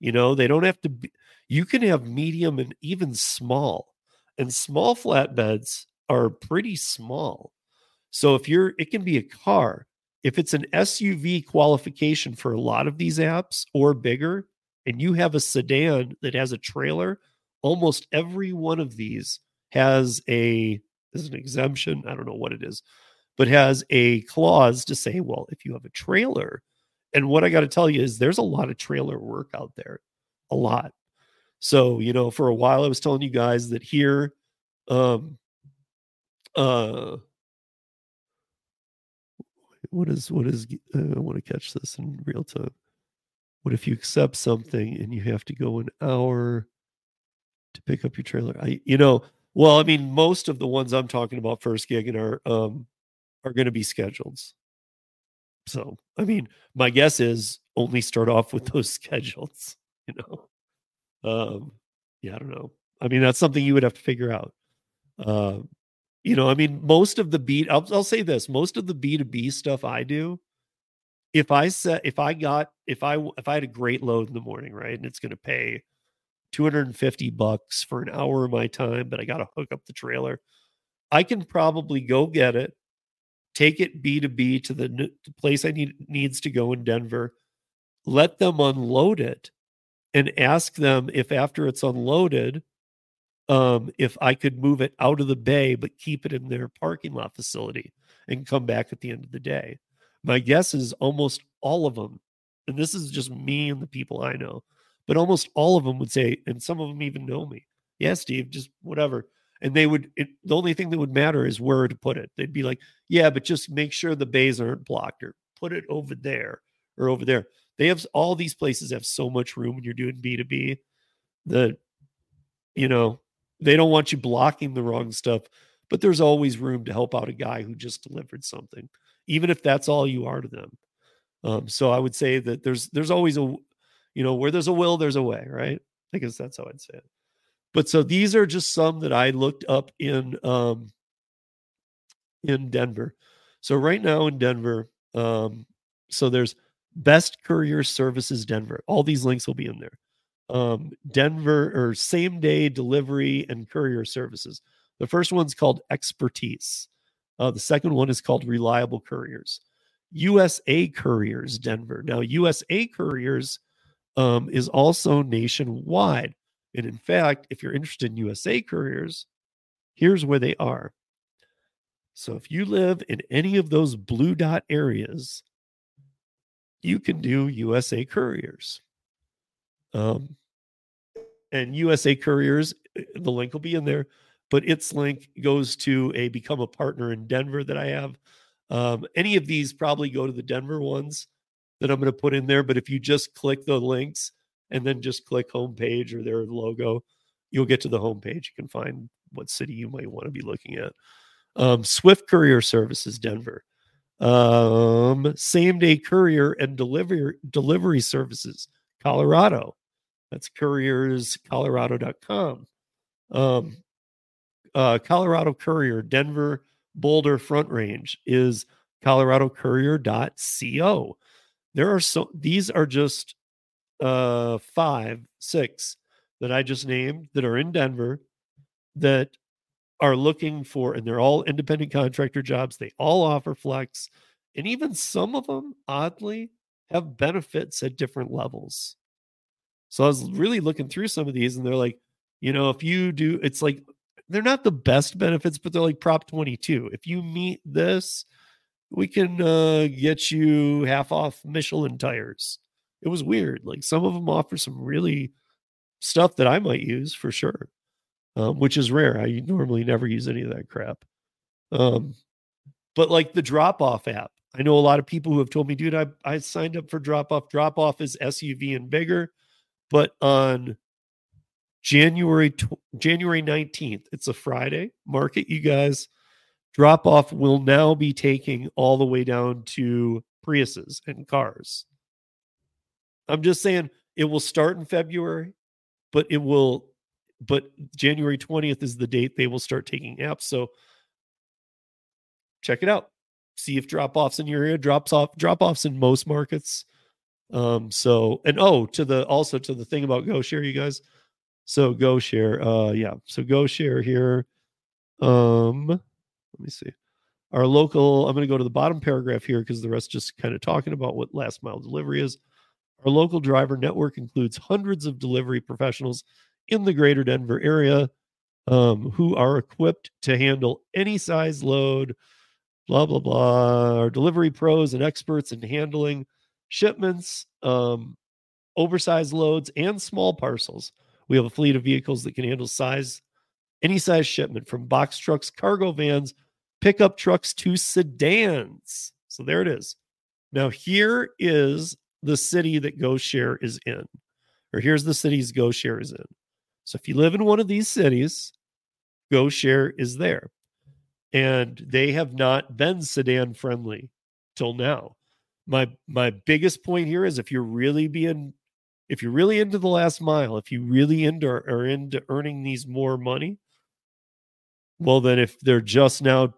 You know, they don't have to be, you can have medium and even small. And small flatbeds are pretty small. So if you're, it can be a car. If it's an SUV qualification for a lot of these apps or bigger, and you have a sedan that has a trailer, almost every one of these has a is an exemption. I don't know what it is, but has a clause to say, well, if you have a trailer, and what I got to tell you is there's a lot of trailer work out there, a lot. So, you know, for a while I was telling you guys that here, um, uh, what is what is uh, I want to catch this in real time. What if you accept something and you have to go an hour to pick up your trailer? I you know, well, I mean, most of the ones I'm talking about first gig and are um are going to be schedules. So, I mean, my guess is only start off with those schedules, you know. Um yeah, I don't know. I mean, that's something you would have to figure out. Uh, you know, I mean, most of the beat, I'll, I'll say this most of the B2B stuff I do, if I set, if I got, if I, if I had a great load in the morning, right, and it's going to pay 250 bucks for an hour of my time, but I got to hook up the trailer, I can probably go get it, take it B2B to the place I need needs to go in Denver, let them unload it, and ask them if after it's unloaded, um, if I could move it out of the bay but keep it in their parking lot facility and come back at the end of the day. My guess is almost all of them, and this is just me and the people I know, but almost all of them would say, and some of them even know me. Yeah, Steve, just whatever. And they would, it, the only thing that would matter is where to put it. They'd be like, yeah, but just make sure the bays aren't blocked or put it over there or over there. They have all these places have so much room when you're doing B2B that, you know, they don't want you blocking the wrong stuff, but there's always room to help out a guy who just delivered something, even if that's all you are to them. Um, so I would say that there's there's always a you know where there's a will there's a way right i guess that's how i'd say it but so these are just some that i looked up in um in denver so right now in denver um so there's best courier services denver all these links will be in there um, Denver or same day delivery and courier services. The first one's called Expertise. Uh, the second one is called Reliable Couriers. USA Couriers Denver. Now, USA Couriers um, is also nationwide. And in fact, if you're interested in USA Couriers, here's where they are. So if you live in any of those blue dot areas, you can do USA Couriers. Um, and USA Couriers, eh, the link will be in there, but its link goes to a become a partner in Denver that I have. Um, any of these probably go to the Denver ones that I'm going to put in there. But if you just click the links and then just click homepage or their logo, you'll get to the homepage. You can find what city you might want to be looking at. Um, Swift Courier Services, Denver. Um, same day courier and delivery delivery services, Colorado. That's courierscolorado.com. Um, uh, Colorado Courier, Denver Boulder Front Range is coloradocourier.co. There are so these are just uh five, six that I just named that are in Denver that are looking for, and they're all independent contractor jobs. They all offer flex, and even some of them, oddly, have benefits at different levels. So I was really looking through some of these, and they're like, you know, if you do, it's like they're not the best benefits, but they're like Prop 22. If you meet this, we can uh, get you half off Michelin tires. It was weird. Like some of them offer some really stuff that I might use for sure, um, which is rare. I normally never use any of that crap. Um, but like the drop off app, I know a lot of people who have told me, dude, I, I signed up for drop off. Drop off is SUV and bigger, but on January January 19th, it's a Friday. Market you guys. Drop off will now be taking all the way down to Priuses and cars. I'm just saying it will start in February, but it will, but January 20th is the date they will start taking apps. So check it out. See if drop offs in your area, drops off, drop offs in most markets. Um, so and oh, to the also to the thing about Go Share, you guys. So Go Share, uh yeah. So Go Share here. Um, let me see. Our local, I'm going to go to the bottom paragraph here because the rest just kind of talking about what last mile delivery is. Our local driver network includes hundreds of delivery professionals in the greater Denver area um, who are equipped to handle any size load, blah, blah, blah. Our delivery pros and experts in handling shipments, um, oversized loads, and small parcels. We have a fleet of vehicles that can handle size, any size shipment from box trucks, cargo vans, pickup trucks to sedans. So there it is. Now, here is the city that GoShare is in, or here's the cities GoShare is in. So if you live in one of these cities, GoShare is there. And they have not been sedan friendly till now. My my biggest point here is if you're really being if you're really into the last mile, if you really into are into earning these more money, well then if they're just now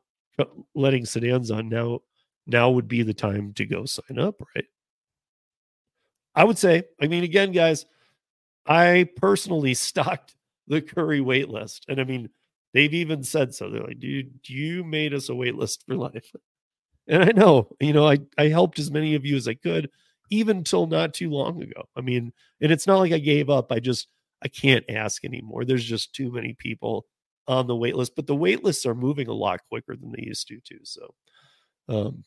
letting sedans on now now would be the time to go sign up, right? I would say, I mean, again, guys, I personally stocked the Curri wait list. And I mean, they've even said so. They're like, dude, you made us a wait list for life. And I know, you know, I, I helped as many of you as I could, even till not too long ago. I mean, and it's not like I gave up. I just, I can't ask anymore. There's just too many people on the wait list, but the wait lists are moving a lot quicker than they used to, too. So, um,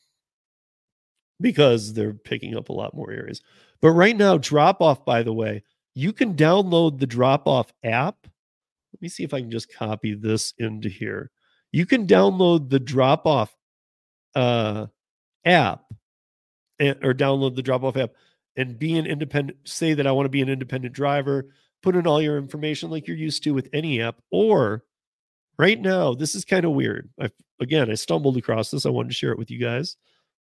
because they're picking up a lot more areas. But right now, drop off, by the way, you can download the drop off app. Let me see if I can just copy this into here. You can download the drop off uh, app and, or download the drop off app and be an independent, say that I want to be an independent driver, put in all your information like you're used to with any app. Or right now, this is kind of weird. I, again, I stumbled across this. I wanted to share it with you guys.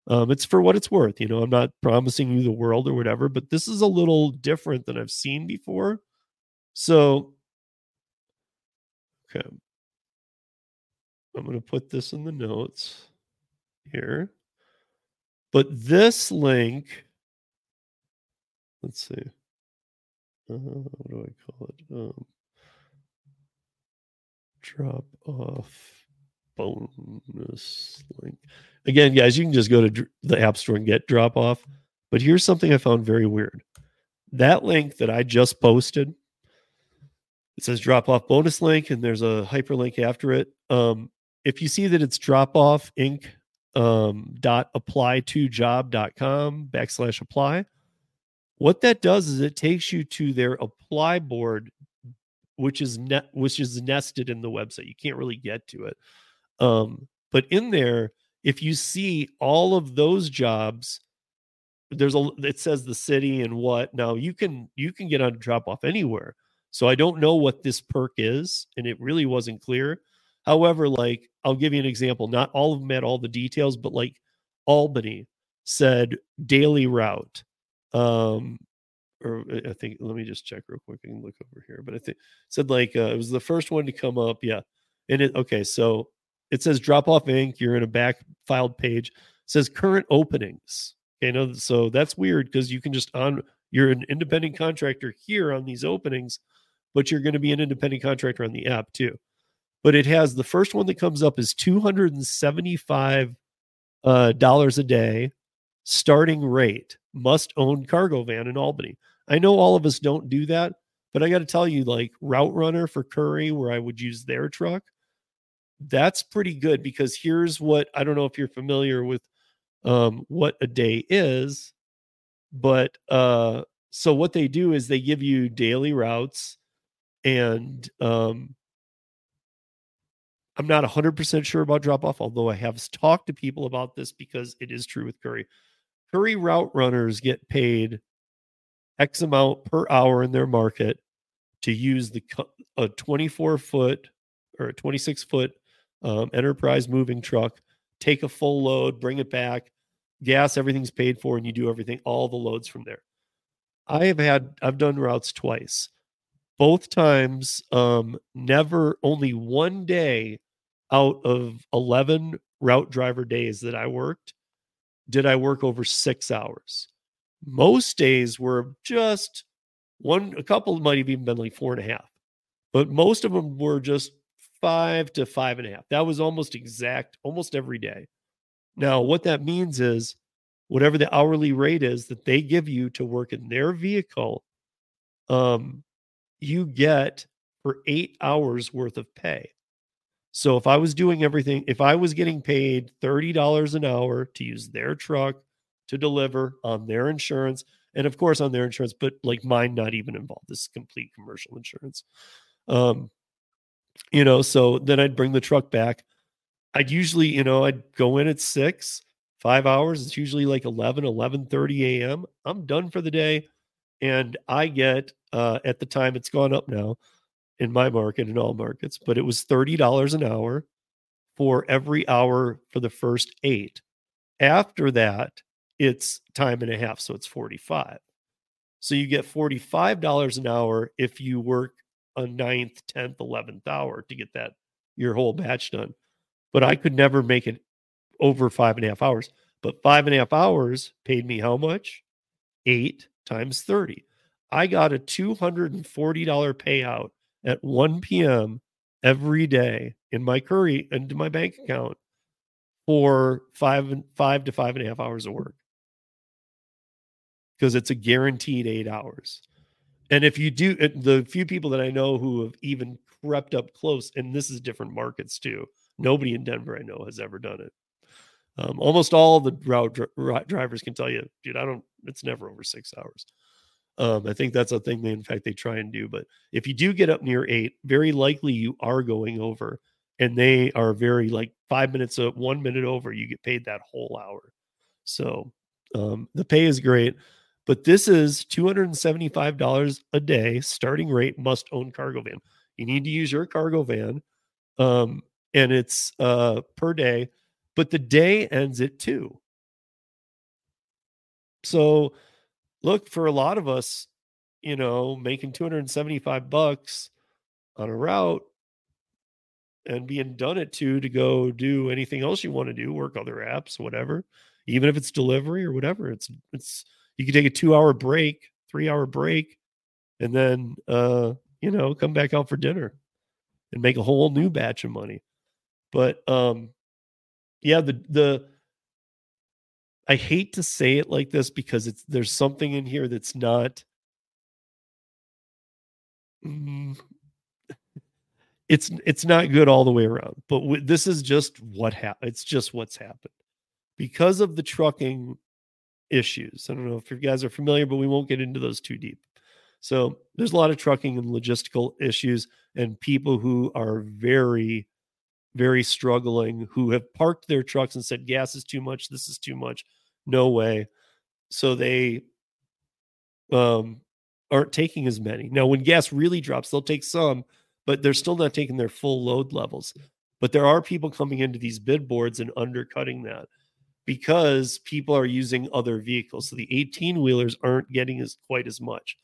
Um, it's for what it's worth. You know, I'm not promising you the world or whatever, but this is a little different than I've seen before. So, okay. I'm going to put this in the notes here. But this link, let's see. Uh, what do I call it? Um, drop off bonus link. Again, guys, you can just go to the App Store and get drop off. But here's something I found very weird. That link that I just posted, it says drop off bonus link, and there's a hyperlink after it. Um, if you see that it's drop off inc um, dot apply to job.com backslash apply, what that does is it takes you to their apply board, which is net which is nested in the website. You can't really get to it. Um, but in there, if you see all of those jobs, there's a it says the city and what. Now you can you can get on drop off anywhere. So I don't know what this perk is, and it really wasn't clear. However, like I'll give you an example. Not all of them had all the details, but like Albany said daily route. Um, or I think let me just check real quick. Can look over here, but I think said like uh, it was the first one to come up. Yeah, and it okay. So it says drop off ink. You're in a back filed page. It says current openings. Okay, no, so that's weird because you can just on you're an independent contractor here on these openings, but you're going to be an independent contractor on the app too. but it has the first one that comes up is 275 uh, dollars a day starting rate must own cargo van in Albany. I know all of us don't do that, but I got to tell you, like Route Runner for Curri, where I would use their truck, that's pretty good because here's what I don't know if you're familiar with um, what a day is, but uh, so what they do is they give you daily routes and um, I'm not 100% sure about drop off, although I have talked to people about this because it is true with Curri. Curri route runners get paid X amount per hour in their market to use the a 24 foot or a 26 foot um, enterprise moving truck, take a full load, bring it back, gas, everything's paid for, and you do everything, all the loads from there. I have had, I've done routes twice. Both times, um, never, only one day out of 11 route driver days that I worked, did I work over six hours. Most days were just one, a couple might have even been like four and a half, but most of them were just five to five and a half. That was almost exact, almost every day. Now, what that means is whatever the hourly rate is that they give you to work in their vehicle, um, you get for eight hours worth of pay. So if I was doing everything, if I was getting paid $30 an hour to use their truck to deliver on their insurance, and of course on their insurance, but like mine not even involved. This is complete commercial insurance. Um, you know, so then I'd bring the truck back. I'd usually, you know, I'd go in at six, five hours. It's usually like 11, 11 30 a.m. I'm done for the day. And I get, uh, at the time, it's gone up now in my market, in all markets, but it was $30 an hour for every hour for the first eight. After that, it's time and a half. So it's 45. So you get $45 an hour if you work a ninth, 10th, 11th hour to get that your whole batch done. But I could never make it over five and a half hours. But five and a half hours paid me how much? Eight times 30. I got a $240 payout at 1 p.m. every day in my Curri into my bank account for five five to five and a half hours of work because it's a guaranteed eight hours. And if you do, the few people that I know who have even crept up close, and this is different markets too. Nobody in Denver I know has ever done it. Um, almost all the route, route drivers can tell you, dude, I don't. It's never over six hours. Um, I think that's a thing they, in fact, they try and do. But if you do get up near eight, very likely you are going over, and they are very like five minutes, of one minute over, you get paid that whole hour. So um, the pay is great. But this is $275 a day starting rate must own cargo van. You need to use your cargo van. Um, and it's uh per day, but the day ends at two. So look, for a lot of us, you know, making 275 bucks on a route and being done at two to go do anything else you want to do, work other apps, whatever, even if it's delivery or whatever, it's it's you can take a two hour break, three hour break, and then uh, you know, come back out for dinner and make a whole new batch of money. But um yeah, the the I hate to say it like this because it's there's something in here that's not mm, it's it's not good all the way around. But w- this is just what happened. It's just what's happened because of the trucking issues. I don't know if you guys are familiar, but we won't get into those too deep. So there's a lot of trucking and logistical issues and people who are very, very struggling who have parked their trucks and said, gas is too much. This is too much. No way. So they um, aren't taking as many. Now, when gas really drops, they'll take some, but they're still not taking their full load levels. But there are people coming into these bid boards and undercutting that because people are using other vehicles. So the 18 wheelers aren't getting as quite as much.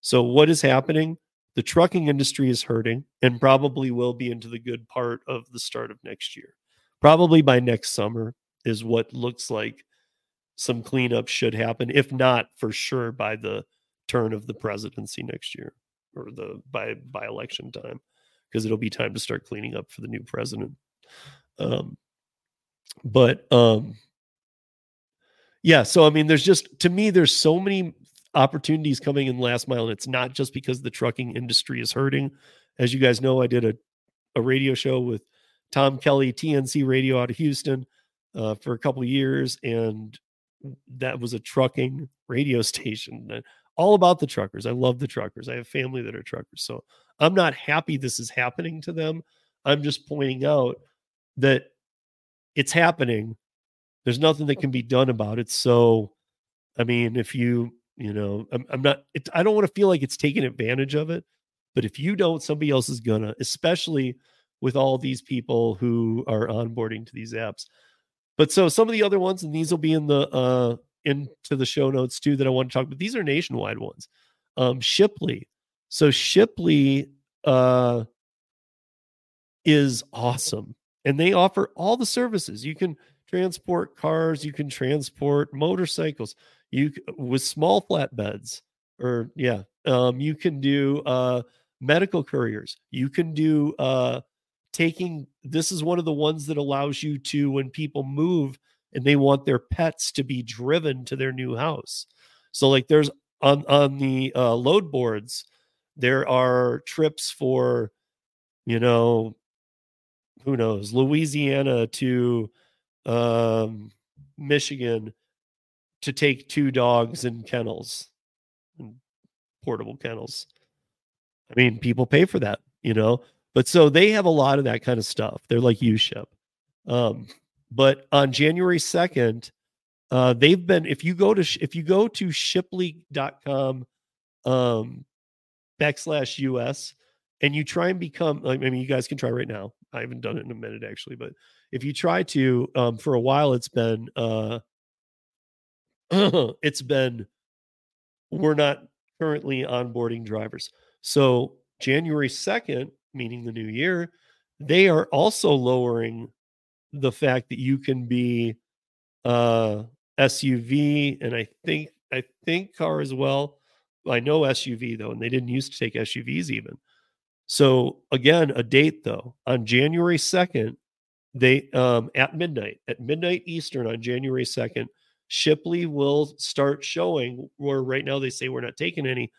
So what is happening? The trucking industry is hurting and probably will be into the good part of the start of next year. Probably by next summer is what looks like some cleanup should happen, if not for sure by the turn of the presidency next year or the by by election time. because it'll be time to start cleaning up for the new president. Um, but um, yeah, so I mean, there's just to me, there's so many opportunities coming in last mile, and it's not just because the trucking industry is hurting. As you guys know, I did a a radio show with Tom Kelly, TNC Radio out of Houston, uh, for a couple years, and that was a trucking radio station. All about the truckers. I love the truckers. I have family that are truckers, so I'm not happy this is happening to them. I'm just pointing out that it's happening. There's nothing that can be done about it. So, I mean, if you, you know, I'm, I'm not, it, I don't want to feel like it's taking advantage of it. But if you don't, somebody else is gonna, especially with all these people who are onboarding to these apps. But so some of the other ones, and these will be in the uh into the show notes too that I want to talk about. These are nationwide ones. Um Shiply. So Shiply uh is awesome. And they offer all the services. You can transport cars, you can transport motorcycles, you with small flatbeds or yeah, um you can do uh medical couriers. You can do uh taking this is one of the ones that allows you to when people move and they want their pets to be driven to their new house so like there's on on the uh, load boards there are trips for you know who knows louisiana to um michigan to take two dogs in kennels and portable kennels i mean people pay for that you know but so they have a lot of that kind of stuff. They're like UShip. Um, but on January 2nd, uh, they've been, if you go to, if you go to shiply.com um, backslash US and you try and become, I mean, you guys can try right now. I haven't done it in a minute actually, but if you try to, um, for a while, it's been, uh, it's been, we're not currently onboarding drivers. So January 2nd, meaning the new year, they are also lowering the fact that you can be uh SUV and I think I think car as well. I know SUV though, and they didn't used to take SUVs even. So again, a date though on January 2nd, they um at midnight, at midnight Eastern on January 2nd, Shiply will start showing where right now they say we're not taking any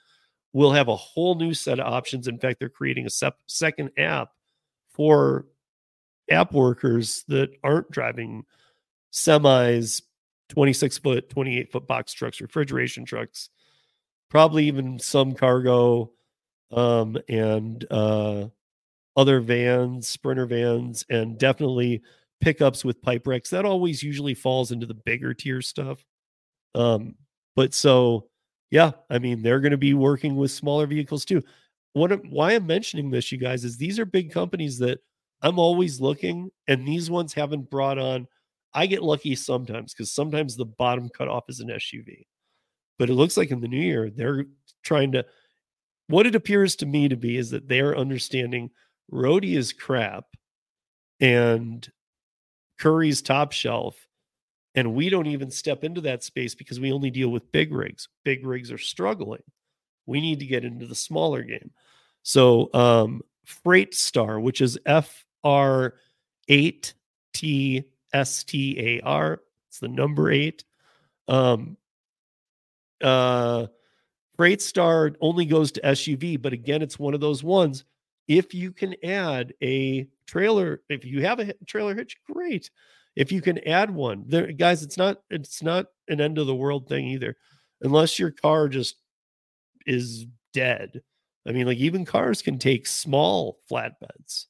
we'll have a whole new set of options. In fact, they're creating a sep- second app for app workers that aren't driving semis, 26 foot, 28 foot box trucks, refrigeration trucks, probably even some cargo um, and uh, other vans, sprinter vans, and definitely pickups with pipe racks. That always usually falls into the bigger tier stuff. Um, but so yeah, I mean, they're going to be working with smaller vehicles too. What why I'm mentioning this, you guys, is these are big companies that I'm always looking, and these ones haven't brought on. I get lucky sometimes because sometimes the bottom cutoff is an SUV, but it looks like in the new year they're trying to. What it appears to me to be is that they're understanding roadie is crap, and Curri's top shelf and we don't even step into that space because we only deal with big rigs. Big rigs are struggling. We need to get into the smaller game. So, um, Freight Star, which is F R 8 T S T A R, it's the number eight. Um, uh, Freight Star only goes to SUV, but again, it's one of those ones. If you can add a trailer, if you have a trailer hitch, great. If you can add one there guys it's not it's not an end of the world thing either unless your car just is dead. I mean like even cars can take small flatbeds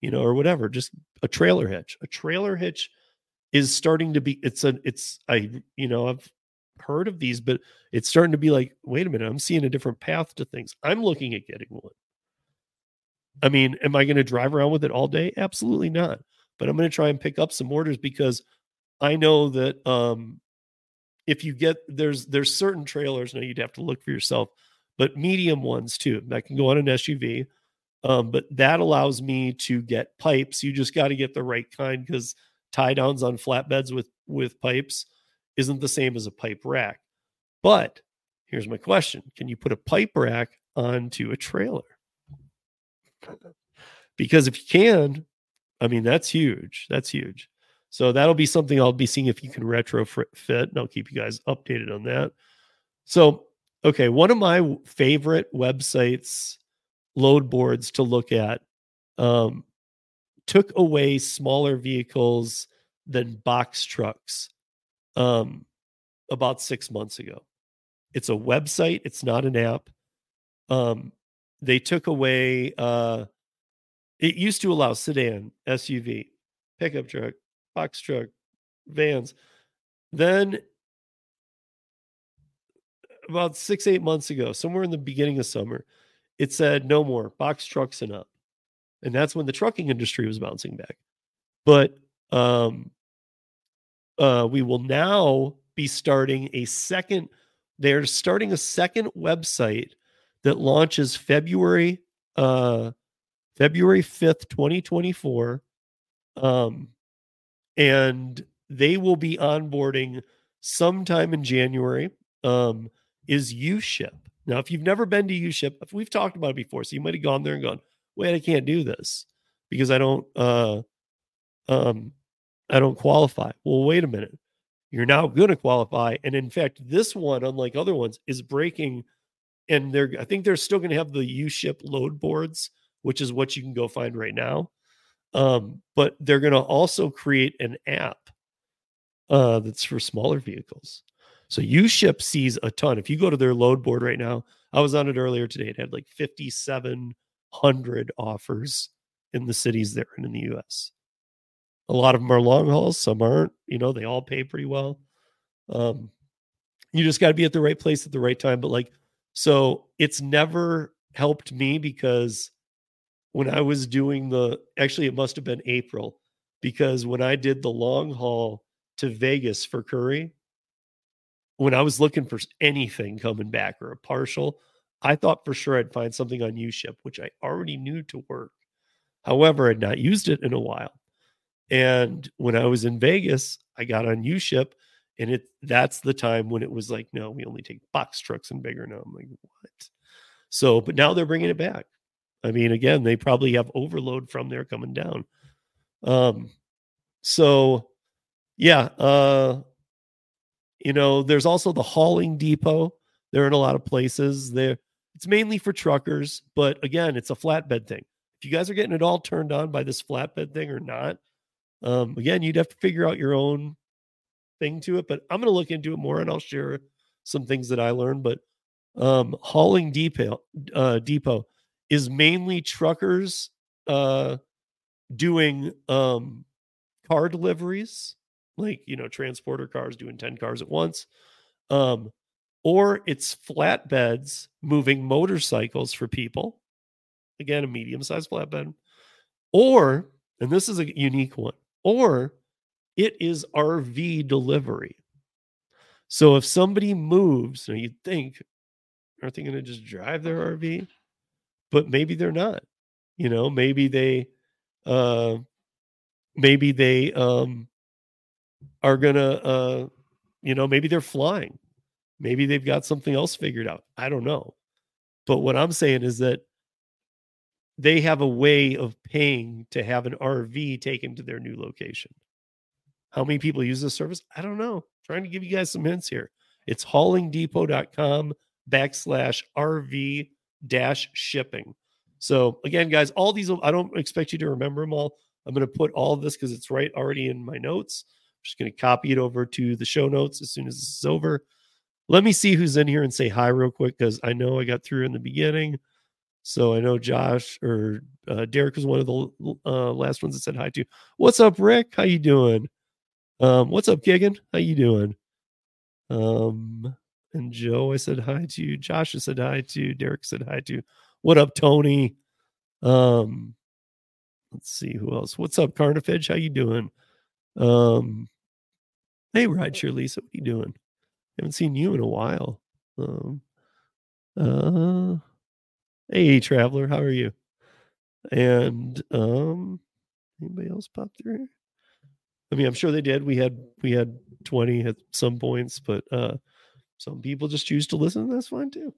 you know or whatever just a trailer hitch. A trailer hitch is starting to be it's a it's i you know i've heard of these but it's starting to be like wait a minute i'm seeing a different path to things. I'm looking at getting one i mean am i going to drive around with it all day absolutely not but I'm going to try and pick up some orders because I know that um, if you get there's there's certain trailers now you'd have to look for yourself, but medium ones too that can go on an SUV. Um, but that allows me to get pipes. You just got to get the right kind because tie downs on flatbeds with with pipes isn't the same as a pipe rack. But here's my question: Can you put a pipe rack onto a trailer? Because if you can, I mean, that's huge. That's huge. So that'll be something I'll be seeing if you can retrofit, and I'll keep you guys updated on that. So, okay, one of my favorite websites, load boards to look at, um, took away smaller vehicles than box trucks um, about six months ago. It's a website, it's not an app. Um, they took away, uh, it used to allow sedan, SUV, pickup truck, box truck, vans. Then about six, eight months ago, somewhere in the beginning of summer, it said no more box trucks and up. And that's when the trucking industry was bouncing back. But um, uh, we will now be starting a second, they're starting a second website that launches February uh, February 5th, 2024. Um, and they will be onboarding sometime in January. Um, is UShip. Now, if you've never been to UShip, we've talked about it before, so you might have gone there and gone, wait, I can't do this because I don't uh um I don't qualify. Well, wait a minute. You're now going to qualify. And in fact, this one, unlike other ones, is breaking. And they're I think they're still going to have the UShip load boards, which is what you can go find right now. Um, but they're going to also create an app uh, that's for smaller vehicles. So UShip sees a ton. If you go to their load board right now, I was on it earlier today. It had like 5,700 offers in the cities there and in the US. A lot of them are long hauls, some aren't. You know, they all pay pretty well. Um, you just got to be at the right place at the right time. But like, so it's never helped me because when I was doing the actually it must have been April because when I did the long haul to Vegas for Curri, when I was looking for anything coming back or a partial, I thought for sure I'd find something on UShip, which I already knew to work. However, I'd not used it in a while. And when I was in Vegas, I got on UShip and it that's the time when it was like, no, we only take box trucks and bigger. Now I'm like, what? So, but now they're bringing it back. I mean, again, they probably have overload from there coming down. Um, so yeah, uh, you know, there's also the hauling depot. They're in a lot of places. There, it's mainly for truckers, but again, it's a flatbed thing. If you guys are getting it all turned on by this flatbed thing or not, um, again, you'd have to figure out your own thing to it. But I'm going to look into it more, and I'll share some things that I learned. But um, hauling depot, uh, depot is mainly truckers uh, doing um, car deliveries, like you know, transporter cars doing 10 cars at once. Um, or it's flatbeds moving motorcycles for people. Again, a medium sized flatbed. Or, and this is a unique one, or it is RV delivery. So if somebody moves, now you'd think, aren't they going to just drive their RV? but maybe they're not. You know, maybe they uh maybe they um are gonna uh you know, maybe they're flying. Maybe they've got something else figured out. I don't know. But what I'm saying is that they have a way of paying to have an RV taken to their new location. How many people use this service? I don't know. trying to give you guys some hints here. It's haulingdepot.com backslash RV dash shipping. So again, guys, all these I don't expect you to remember them all. I'm going to put all this because it's right already in my notes. I'm just going to copy it over to the show notes as soon as this is over. Let me see who's in here and say hi real quick because I know I got through in the beginning. So I know Josh or uh, Derek was one of the uh, last ones that said hi to. What's up, Rick? How you doing? Um, what's up, Gigan? How you doing? Um, and Joe, I said hi to. You. Josh, I said hi to. Derek said hi to. What up, Tony? Um, let's see who else. What's up, Carnifage? How you doing? Um, hey, Rideshare Lisa, what you doing? Haven't seen you in a while. Um, uh, hey, Traveler, how are you? And um, anybody else pop through? I mean, I'm sure they did. We had we had 20 at some points, but uh some people just choose to listen. That's fine too.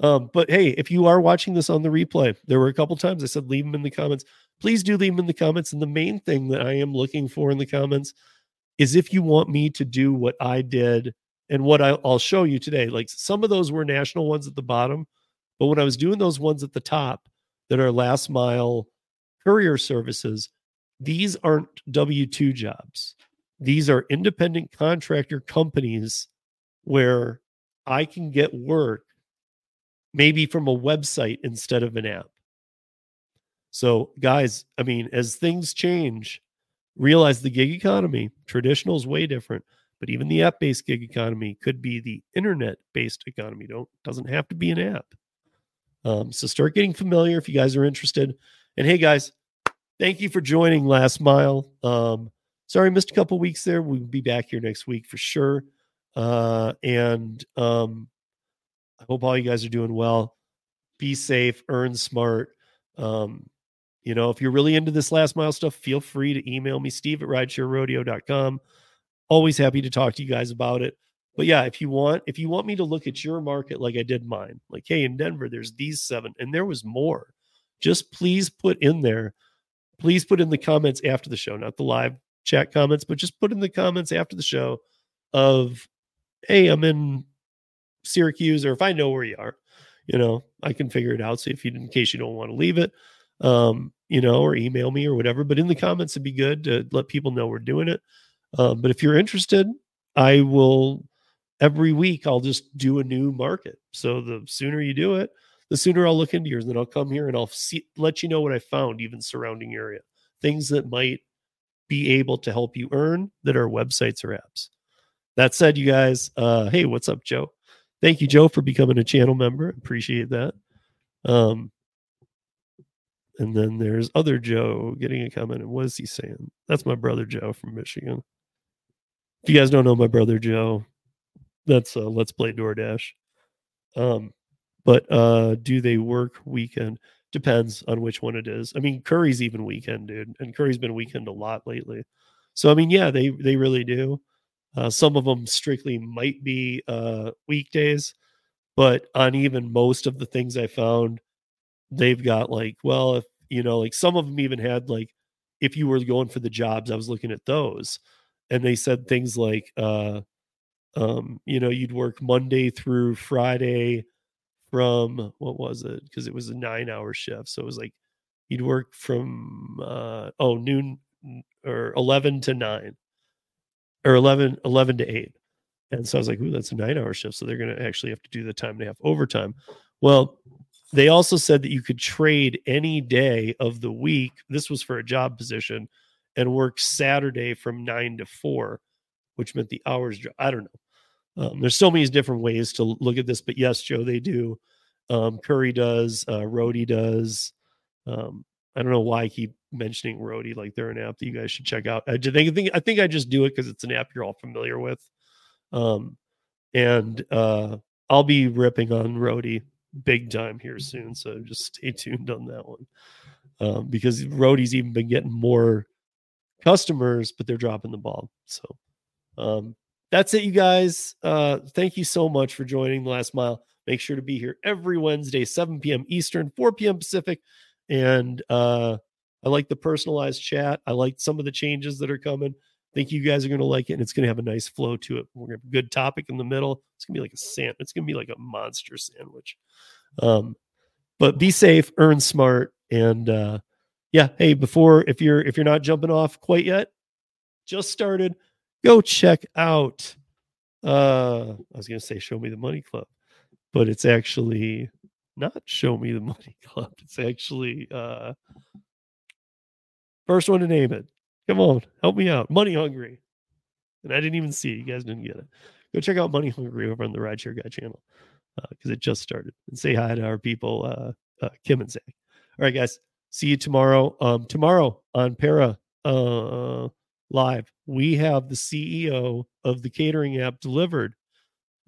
Um, but hey, if you are watching this on the replay, there were a couple times I said leave them in the comments. please do leave them in the comments. And the main thing that I am looking for in the comments is if you want me to do what I did and what I, I'll show you today. Like some of those were national ones at the bottom, but when I was doing those ones at the top that are last mile courier services, these aren't W 2 jobs. These are independent contractor companies where I can get work maybe from a website instead of an app. So, guys, I mean, as things change, realize the gig economy, traditional is way different, but even the app-based gig economy could be the internet-based economy. Don't doesn't have to be an app. Um, so start getting familiar if you guys are interested. And hey, guys, thank you for joining Last Mile. Um, sorry, missed a couple weeks there. We'll be back here next week for sure. Uh, and um, I hope all you guys are doing well. Be safe, earn smart. Um, you know, if you're really into this last mile stuff, feel free to email me, steve at ridesharerodeo.com. Always happy to talk to you guys about it. But yeah, if you want, if you want me to look at your market like I did mine, like, hey, in Denver, there's these seven, and there was more. Just please put in there, please put in the comments after the show, not the live chat comments, but just put in the comments after the show of, hey, I'm in Syracuse, or if I know where you are, you know, I can figure it out. So if you, in case you don't want to leave it, um, you know, or email me or whatever. But in the comments, it'd be good to let people know we're doing it. Um, but if you're interested, I will every week I'll just do a new market. So the sooner you do it, the sooner I'll look into yours. And then I'll come here and I'll see let you know what I found, even surrounding area. Things that might be able to help you earn that are websites or apps. That said, you guys, uh, hey, what's up, Joe? Thank you, Joe, for becoming a channel member. Appreciate that. Um, and then there's other Joe getting a comment. And what is he saying? That's my brother Joe from Michigan. If you guys don't know my brother Joe, that's uh, Let's Play DoorDash. Um, but uh, do they work weekend? Depends on which one it is. I mean, Curri's even weekend, dude, and Curri's been weekend a lot lately. So I mean, yeah, they they really do. Uh, some of them strictly might be uh, weekdays, but on even most of the things I found, they've got like, well, if you know, like some of them even had like, if you were going for the jobs, I was looking at those, and they said things like, uh, um, you know, you'd work Monday through Friday from what was it? Because it was a nine hour shift. So it was like you'd work from uh oh noon or 11 to 9 or 11 11 to 8 and so i was like ooh that's a nine hour shift so they're going to actually have to do the time and a half overtime well they also said that you could trade any day of the week this was for a job position and work saturday from 9 to 4 which meant the hours i don't know um, there's so many different ways to look at this, but yes, Joe, they do. Um, Curri does. Uh, does. Um, I don't know why I keep mentioning Roadie like they're an app that you guys should check out. I think I think I just do it because it's an app you're all familiar with. Um, and uh, I'll be ripping on Roadie big time here soon, so just stay tuned on that one. Um, because Roadie's even been getting more customers, but they're dropping the ball. So um, that's it, you guys. Uh, thank you so much for joining the last mile. Make sure to be here every Wednesday, 7 p.m. Eastern, 4 p.m. Pacific. And uh, I like the personalized chat. I like some of the changes that are coming. I think you guys are going to like it, and it's going to have a nice flow to it. We're going to have a good topic in the middle. It's going to be like a sand. It's going to be like a monster sandwich. Um, but be safe, earn smart, and uh, yeah. Hey, before if you're if you're not jumping off quite yet, just started go check out uh I was gonna say show me the money club, but it's actually not show me the money club. It's actually uh first one to name it. Come on, help me out. Money hungry. And I didn't even see it. You guys didn't get it. Go check out Money Hungry over on the Rideshare Guy channel because uh, it just started. And say hi to our people, uh, uh, Kim and Zach. All right, guys. See you tomorrow. Um, tomorrow on Para. Uh, live. We have the CEO of the catering app delivered.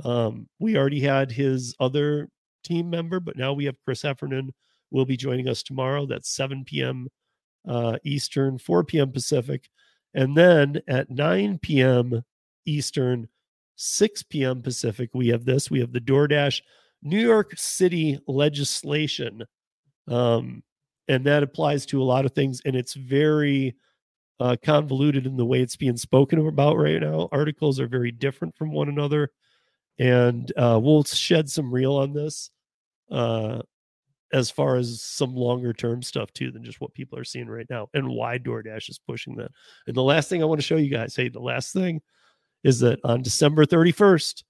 Um, we already had his other team member, but now we have Chris Heffernan will be joining us tomorrow. That's 7 p.m. Uh, Eastern, 4 p.m. Pacific. And then at 9 p.m. Eastern, 6 p.m. Pacific, we have this. We have the DoorDash New York City legislation. Um, and that applies to a lot of things. And it's very uh, convoluted in the way it's being spoken about right now. Articles are very different from one another, and uh, we'll shed some real on this uh, as far as some longer term stuff too than just what people are seeing right now and why DoorDash is pushing that. And the last thing I want to show you guys, hey, the last thing is that on December 31st,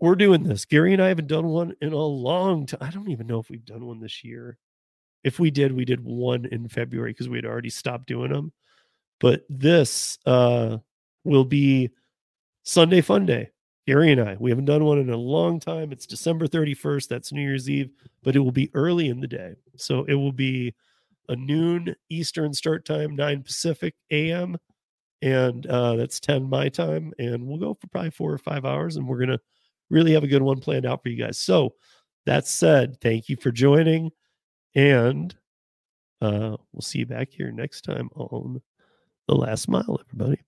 we're doing this. Gary and I haven't done one in a long time. I don't even know if we've done one this year. If we did, we did one in February because we had already stopped doing them. But this uh, will be Sunday Fun Day. Gary and I, we haven't done one in a long time. It's December 31st. That's New Year's Eve, but it will be early in the day. So it will be a noon Eastern start time, 9 Pacific AM. And uh, that's 10 my time. And we'll go for probably four or five hours. And we're going to really have a good one planned out for you guys. So that said, thank you for joining. And uh, we'll see you back here next time on The Last Mile, everybody.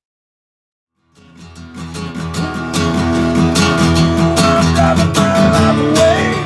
A mile, away.